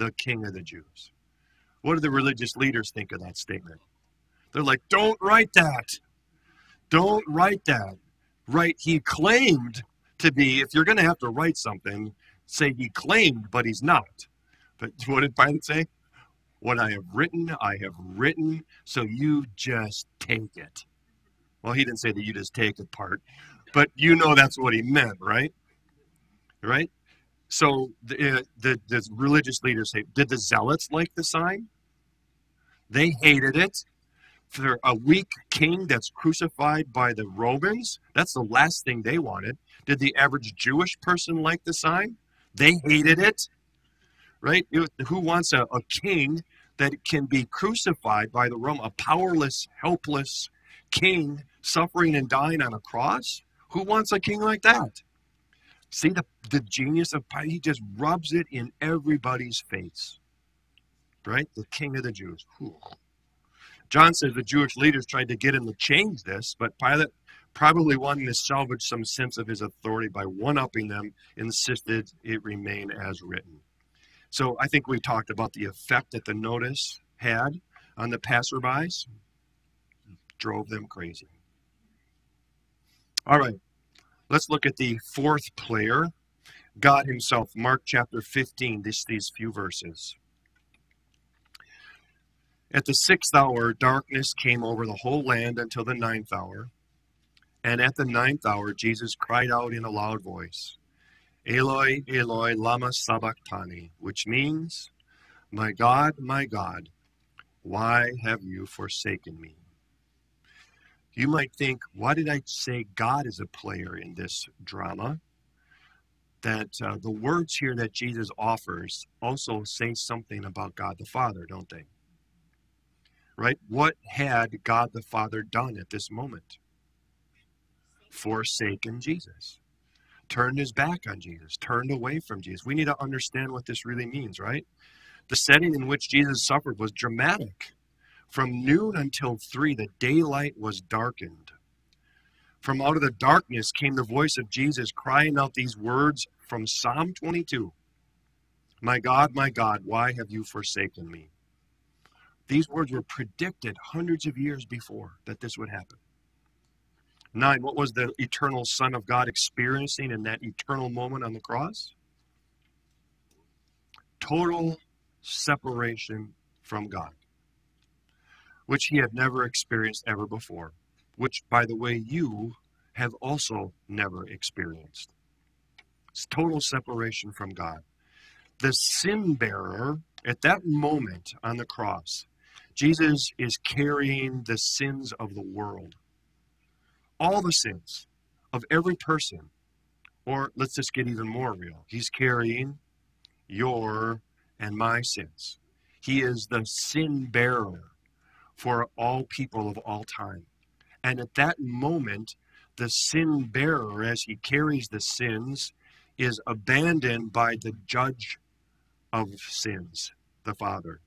Speaker 1: The King of the Jews. What do the religious leaders think of that statement? They're like, "Don't write that. Don't write that." Right? He claimed to be. If you're going to have to write something, say he claimed, but he's not. But what did Pilate say? What I have written, I have written, so you just take it. Well, he didn't say that you just take it part, but you know that's what he meant, right? Right? So the, uh, the, the religious leaders say, did the zealots like the sign? They hated it. For a weak king that's crucified by the Romans, that's the last thing they wanted. Did the average Jewish person like the sign? They hated it, right? It, who wants a, a king that can be crucified by the Rome, a powerless, helpless king suffering and dying on a cross? Who wants a king like that? See the, the genius of Pilate? He just rubs it in everybody's face, right? The king of the Jews. Whew. John says the Jewish leaders tried to get him to change this, but Pilate, probably wanting to salvage some sense of his authority by one upping them, insisted it remain as written. So I think we talked about the effect that the notice had on the passerbys, drove them crazy. All right, let's look at the fourth player, God Himself, Mark chapter 15, this, these few verses. At the sixth hour, darkness came over the whole land until the ninth hour. And at the ninth hour, Jesus cried out in a loud voice, Eloi, Eloi, lama sabachthani, which means, My God, my God, why have you forsaken me? You might think, why did I say God is a player in this drama? That uh, the words here that Jesus offers also say something about God the Father, don't they? right? What had God the Father done at this moment? Forsaken Jesus. Turned his back on Jesus, turned away from Jesus. We need to understand what this really means, right? The setting in which Jesus suffered was dramatic. From noon until three, the daylight was darkened. From out of the darkness came the voice of Jesus crying out these words from Psalm 22 My God, my God, why have you forsaken me? These words were predicted hundreds of years before that this would happen. Nine, what was the eternal Son of God experiencing in that eternal moment on the cross? Total separation from God, which he had never experienced ever before, which, by the way, you have also never experienced. It's total separation from God. The sin bearer at that moment on the cross Jesus is carrying the sins of the world, all the sins of every person. Or let's just get even more real. He's carrying your and my sins. He is the sin bearer for all people of all time. And at that moment, the sin bearer, as he carries the sins, is abandoned by the judge of sins, the Father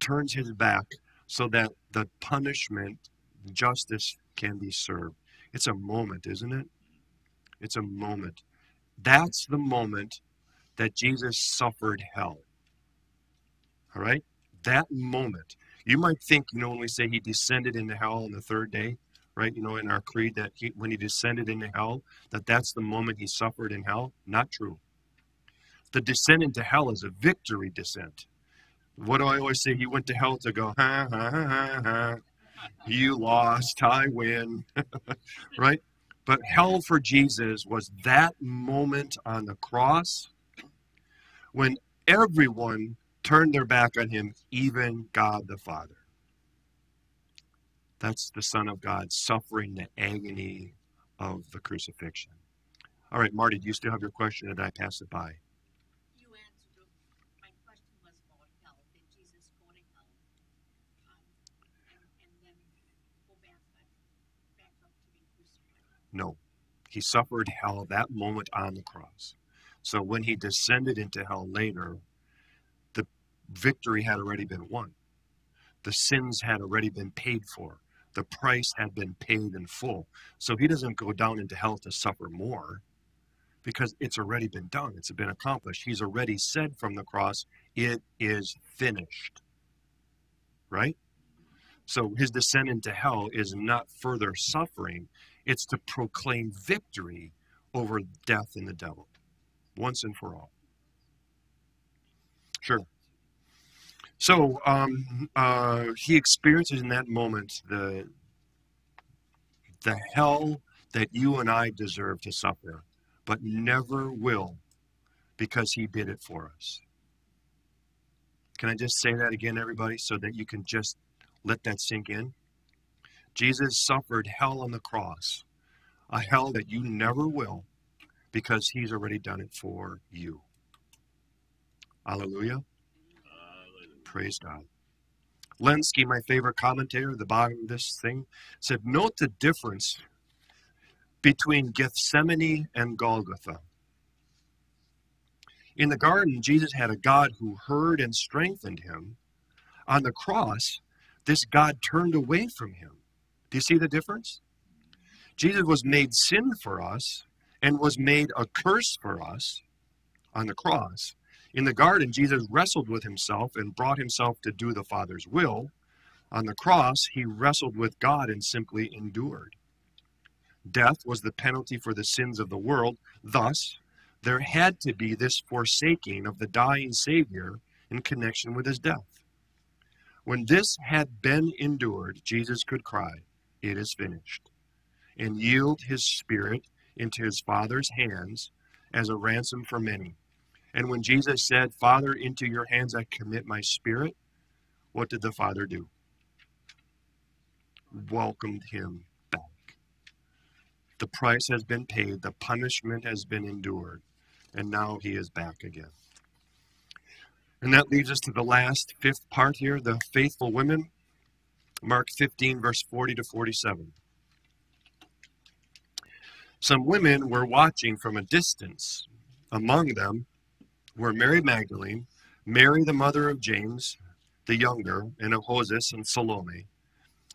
Speaker 1: turns his back so that the punishment, justice can be served. It's a moment, isn't it? It's a moment. That's the moment that Jesus suffered hell. All right? That moment. You might think, you know, when we say he descended into hell on the third day, right? You know, in our creed, that he, when he descended into hell, that that's the moment he suffered in hell. Not true. The descent into hell is a victory descent. What do I always say? He went to hell to go, ha, ha, ha, ha, ha. You lost, I win. right? But hell for Jesus was that moment on the cross when everyone turned their back on him, even God the Father. That's the Son of God suffering the agony of the crucifixion. All right, Marty, do you still have your question or did I pass it by?
Speaker 3: You answered it. My question was about hell. Did Jesus go to hell? Um, and, and then go back, back, up to be crucified?
Speaker 1: No. He suffered hell that moment on the cross. So when he descended into hell later, victory had already been won. The sins had already been paid for. The price had been paid in full. So he doesn't go down into hell to suffer more because it's already been done. It's been accomplished. He's already said from the cross, It is finished. Right? So his descent into hell is not further suffering, it's to proclaim victory over death and the devil once and for all. Sure. So um, uh, he experiences in that moment the the hell that you and I deserve to suffer, but never will, because he did it for us. Can I just say that again, everybody, so that you can just let that sink in? Jesus suffered hell on the cross, a hell that you never will, because he's already done it for you. Hallelujah. Praise God. Lenski, my favorite commentator at the bottom of this thing, said, Note the difference between Gethsemane and Golgotha. In the garden, Jesus had a God who heard and strengthened him. On the cross, this God turned away from him. Do you see the difference? Jesus was made sin for us and was made a curse for us on the cross. In the garden, Jesus wrestled with himself and brought himself to do the Father's will. On the cross, he wrestled with God and simply endured. Death was the penalty for the sins of the world. Thus, there had to be this forsaking of the dying Savior in connection with his death. When this had been endured, Jesus could cry, It is finished, and yield his spirit into his Father's hands as a ransom for many. And when Jesus said, Father, into your hands I commit my spirit, what did the Father do? Welcomed him back. The price has been paid, the punishment has been endured, and now he is back again. And that leads us to the last, fifth part here the faithful women. Mark 15, verse 40 to 47. Some women were watching from a distance. Among them were Mary Magdalene, Mary the mother of James the younger, and of Joses and Salome.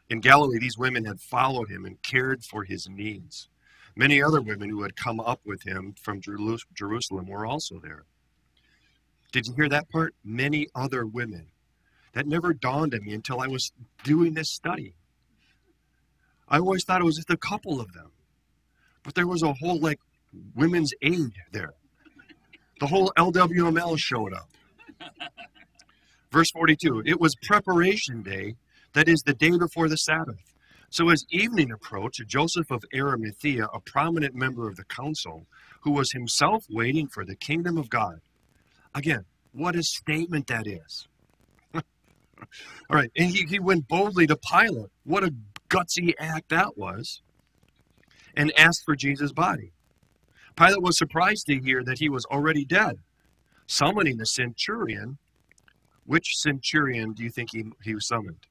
Speaker 1: In Galilee, these women had followed him and cared for his needs. Many other women who had come up with him from Jerusalem were also there. Did you hear that part? Many other women. That never dawned on me until I was doing this study. I always thought it was just a couple of them. But there was a whole, like, women's aid there. The whole LWML showed up. Verse 42 It was preparation day, that is, the day before the Sabbath. So as evening approached, Joseph of Arimathea, a prominent member of the council, who was himself waiting for the kingdom of God. Again, what a statement that is. All right, and he, he went boldly to Pilate. What a gutsy act that was. And asked for Jesus' body. Pilate was surprised to hear that he was already dead. Summoning the centurion, which centurion do you think he, he was summoned?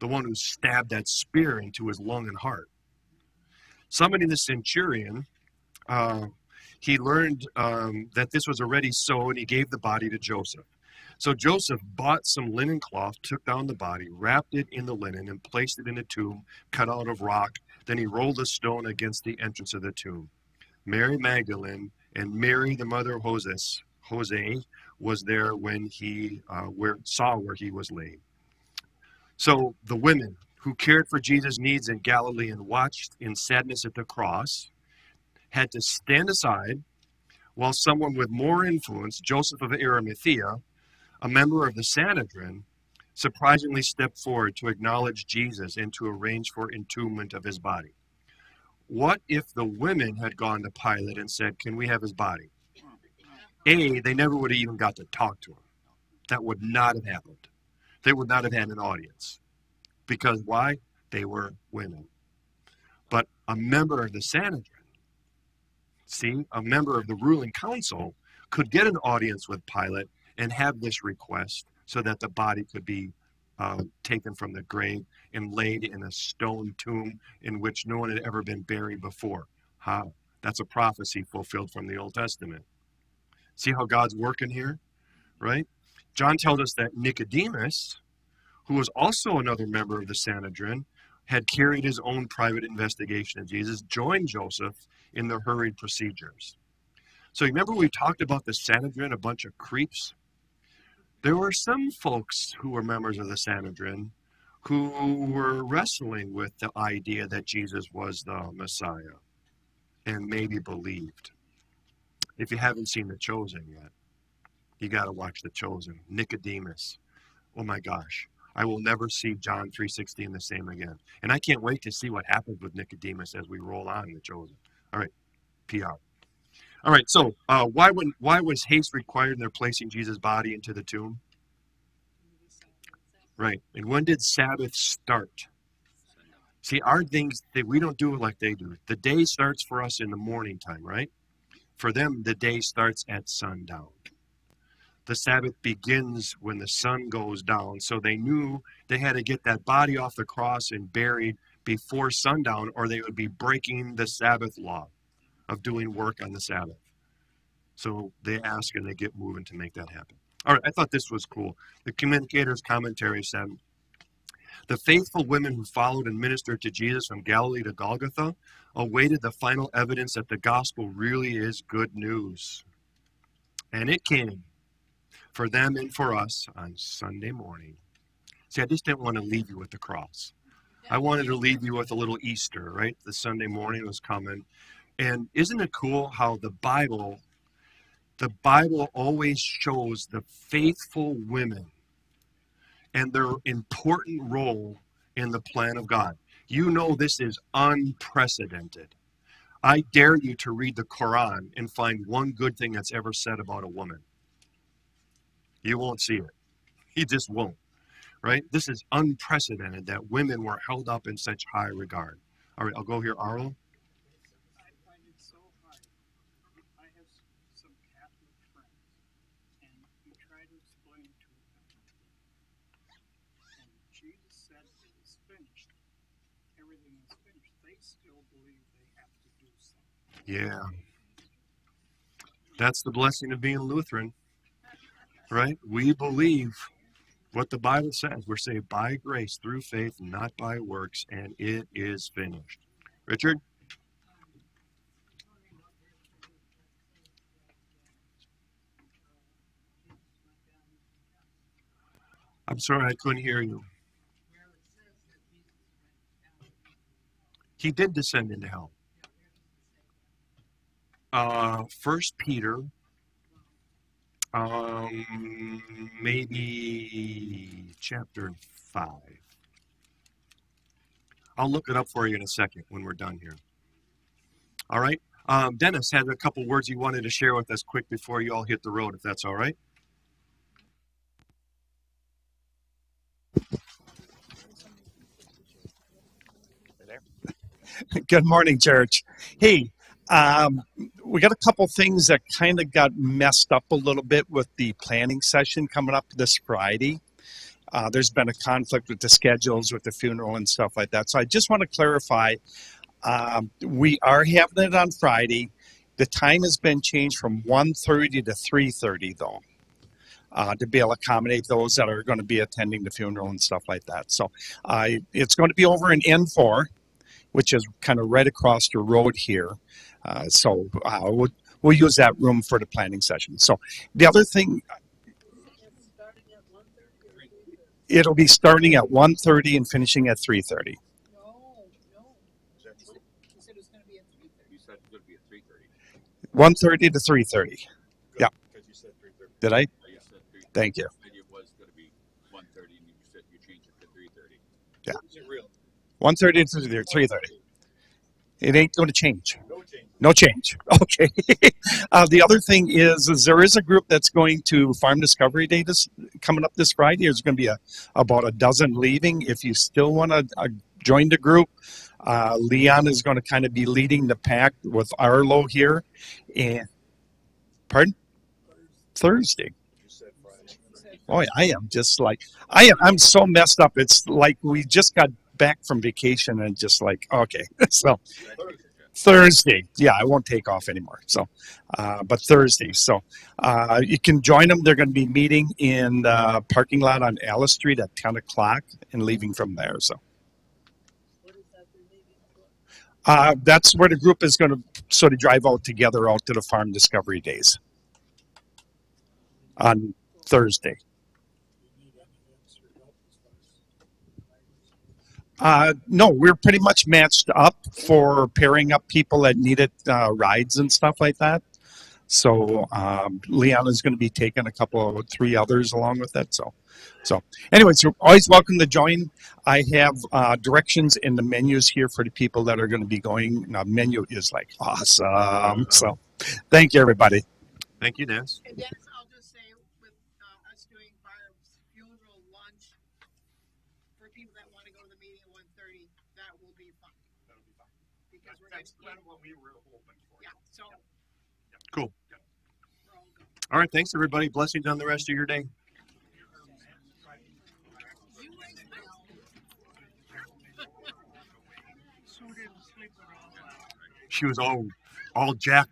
Speaker 1: The one who stabbed that spear into his lung and heart. Summoning the centurion, uh, he learned um, that this was already so, and he gave the body to Joseph. So Joseph bought some linen cloth, took down the body, wrapped it in the linen, and placed it in a tomb cut out of rock. Then he rolled a stone against the entrance of the tomb. Mary Magdalene and Mary, the mother of Joses, Jose, was there when he uh, where, saw where he was laid. So the women who cared for Jesus' needs in Galilee and watched in sadness at the cross had to stand aside while someone with more influence, Joseph of Arimathea, a member of the Sanhedrin, surprisingly stepped forward to acknowledge Jesus and to arrange for entombment of his body. What if the women had gone to Pilate and said, Can we have his body? A, they never would have even got to talk to him. That would not have happened. They would not have had an audience. Because why? They were women. But a member of the Sanhedrin, see, a member of the ruling council could get an audience with Pilate and have this request so that the body could be uh, taken from the grave and laid in a stone tomb in which no one had ever been buried before. How? That's a prophecy fulfilled from the Old Testament. See how God's working here? Right? John tells us that Nicodemus, who was also another member of the Sanhedrin, had carried his own private investigation of Jesus, joined Joseph in the hurried procedures. So remember we talked about the Sanhedrin, a bunch of creeps? There were some folks who were members of the Sanhedrin who were wrestling with the idea that Jesus was the Messiah and maybe believed. If you haven't seen The Chosen yet, you got to watch The Chosen. Nicodemus. Oh my gosh. I will never see John 3:16 the same again. And I can't wait to see what happens with Nicodemus as we roll on The Chosen. All right. PR. All right. So, uh, why would why was haste required in their placing Jesus' body into the tomb? Right. And when did Sabbath start? See, our things that we don't do it like they do. The day starts for us in the morning time, right? For them, the day starts at sundown. The Sabbath begins when the sun goes down. So they knew they had to get that body off the cross and buried before sundown, or they would be breaking the Sabbath law of doing work on the Sabbath. So they ask and they get moving to make that happen. All right, I thought this was cool. The communicator's commentary said the faithful women who followed and ministered to Jesus from Galilee to Golgotha awaited the final evidence that the gospel really is good news. And it came for them and for us on Sunday morning. See, I just didn't want to leave you with the cross. I wanted to leave you with a little Easter, right? The Sunday morning was coming. And isn't it cool how the Bible the Bible always shows the faithful women and their important role in the plan of God. You know this is unprecedented. I dare you to read the Quran and find one good thing that's ever said about a woman. You won't see it. You just won't. Right? This is unprecedented that women were held up in such high regard. All right, I'll go here, Arlo.
Speaker 6: I find it so hard. I have s- some Catholic friends, and you try to explain to them. And Jesus said it is finished. Everything is finished. They still believe they have to do something.
Speaker 1: Yeah. Mm-hmm. That's the blessing of being Lutheran, right? We believe what the Bible says. We're saved by grace through faith, not by works, and it is finished. Richard? I'm sorry, I couldn't hear you. He did descend into hell. Uh, First Peter, um, maybe chapter five. I'll look it up for you in a second when we're done here. All right. Um, Dennis had a couple words he wanted to share with us quick before you all hit the road, if that's all right.
Speaker 7: Good morning, church. Hey, um, we got a couple things that kind of got messed up a little bit with the planning session coming up this Friday. Uh, there's been a conflict with the schedules with the funeral and stuff like that. So I just want to clarify um, we are having it on Friday. The time has been changed from 1.30 to 3.30 though. Uh, to be able to accommodate those that are going to be attending the funeral and stuff like that. So uh, it's going to be over in N4 which is kind of right across the road here. Uh, so uh, we'll, we'll use that room for the planning session. So the other thing, it'll be starting at 1.30 and finishing at 3.30.
Speaker 5: No, no. You said it was gonna be at three thirty.
Speaker 2: You said it's gonna be at three thirty.
Speaker 7: 1.30 to 3.30. Yeah.
Speaker 2: You said three thirty.
Speaker 7: Did I?
Speaker 2: You.
Speaker 7: Thank you.
Speaker 2: Be one thirty.
Speaker 7: Yeah.
Speaker 2: Is it real?
Speaker 7: 1.30 to 3.30. It ain't going to change.
Speaker 2: No change.
Speaker 7: Okay. uh, the other thing is, is there is a group that's going to Farm Discovery Day this coming up this Friday. There's going to be a about a dozen leaving. If you still want to uh, join the group, uh, Leon is going to kind of be leading the pack with Arlo here. And pardon? Thursday. Boy, I am just like I am. I'm so messed up. It's like we just got back from vacation and just like okay. So Thursday. Yeah, I won't take off anymore. So, uh, but Thursday. So, uh, you can join them. They're going to be meeting in the parking lot on Alice Street at 10 o'clock and leaving from there. So, uh, that's where the group is going to sort of drive out together out to the farm discovery days on Thursday. Uh, no, we're pretty much matched up for pairing up people that needed uh, rides and stuff like that. So um, Leon is going to be taking a couple of three others along with it. So, so anyways, you're always welcome to join. I have uh, directions in the menus here for the people that are going to be going. Now, menu is like awesome. So, thank you, everybody.
Speaker 1: Thank you, Dennis.
Speaker 8: And Dennis, I'll just say, with uh, us doing Barb's funeral lunch, for people that wanna go to the meeting at one thirty, that will be fun.
Speaker 4: That'll be fine.
Speaker 8: Because we're
Speaker 4: That's
Speaker 8: gonna,
Speaker 4: kind of what we were hoping for.
Speaker 8: yeah, so.
Speaker 1: Cool.
Speaker 8: We're all
Speaker 1: right. Thanks, everybody. Blessings on the rest of your day. She was all all jacked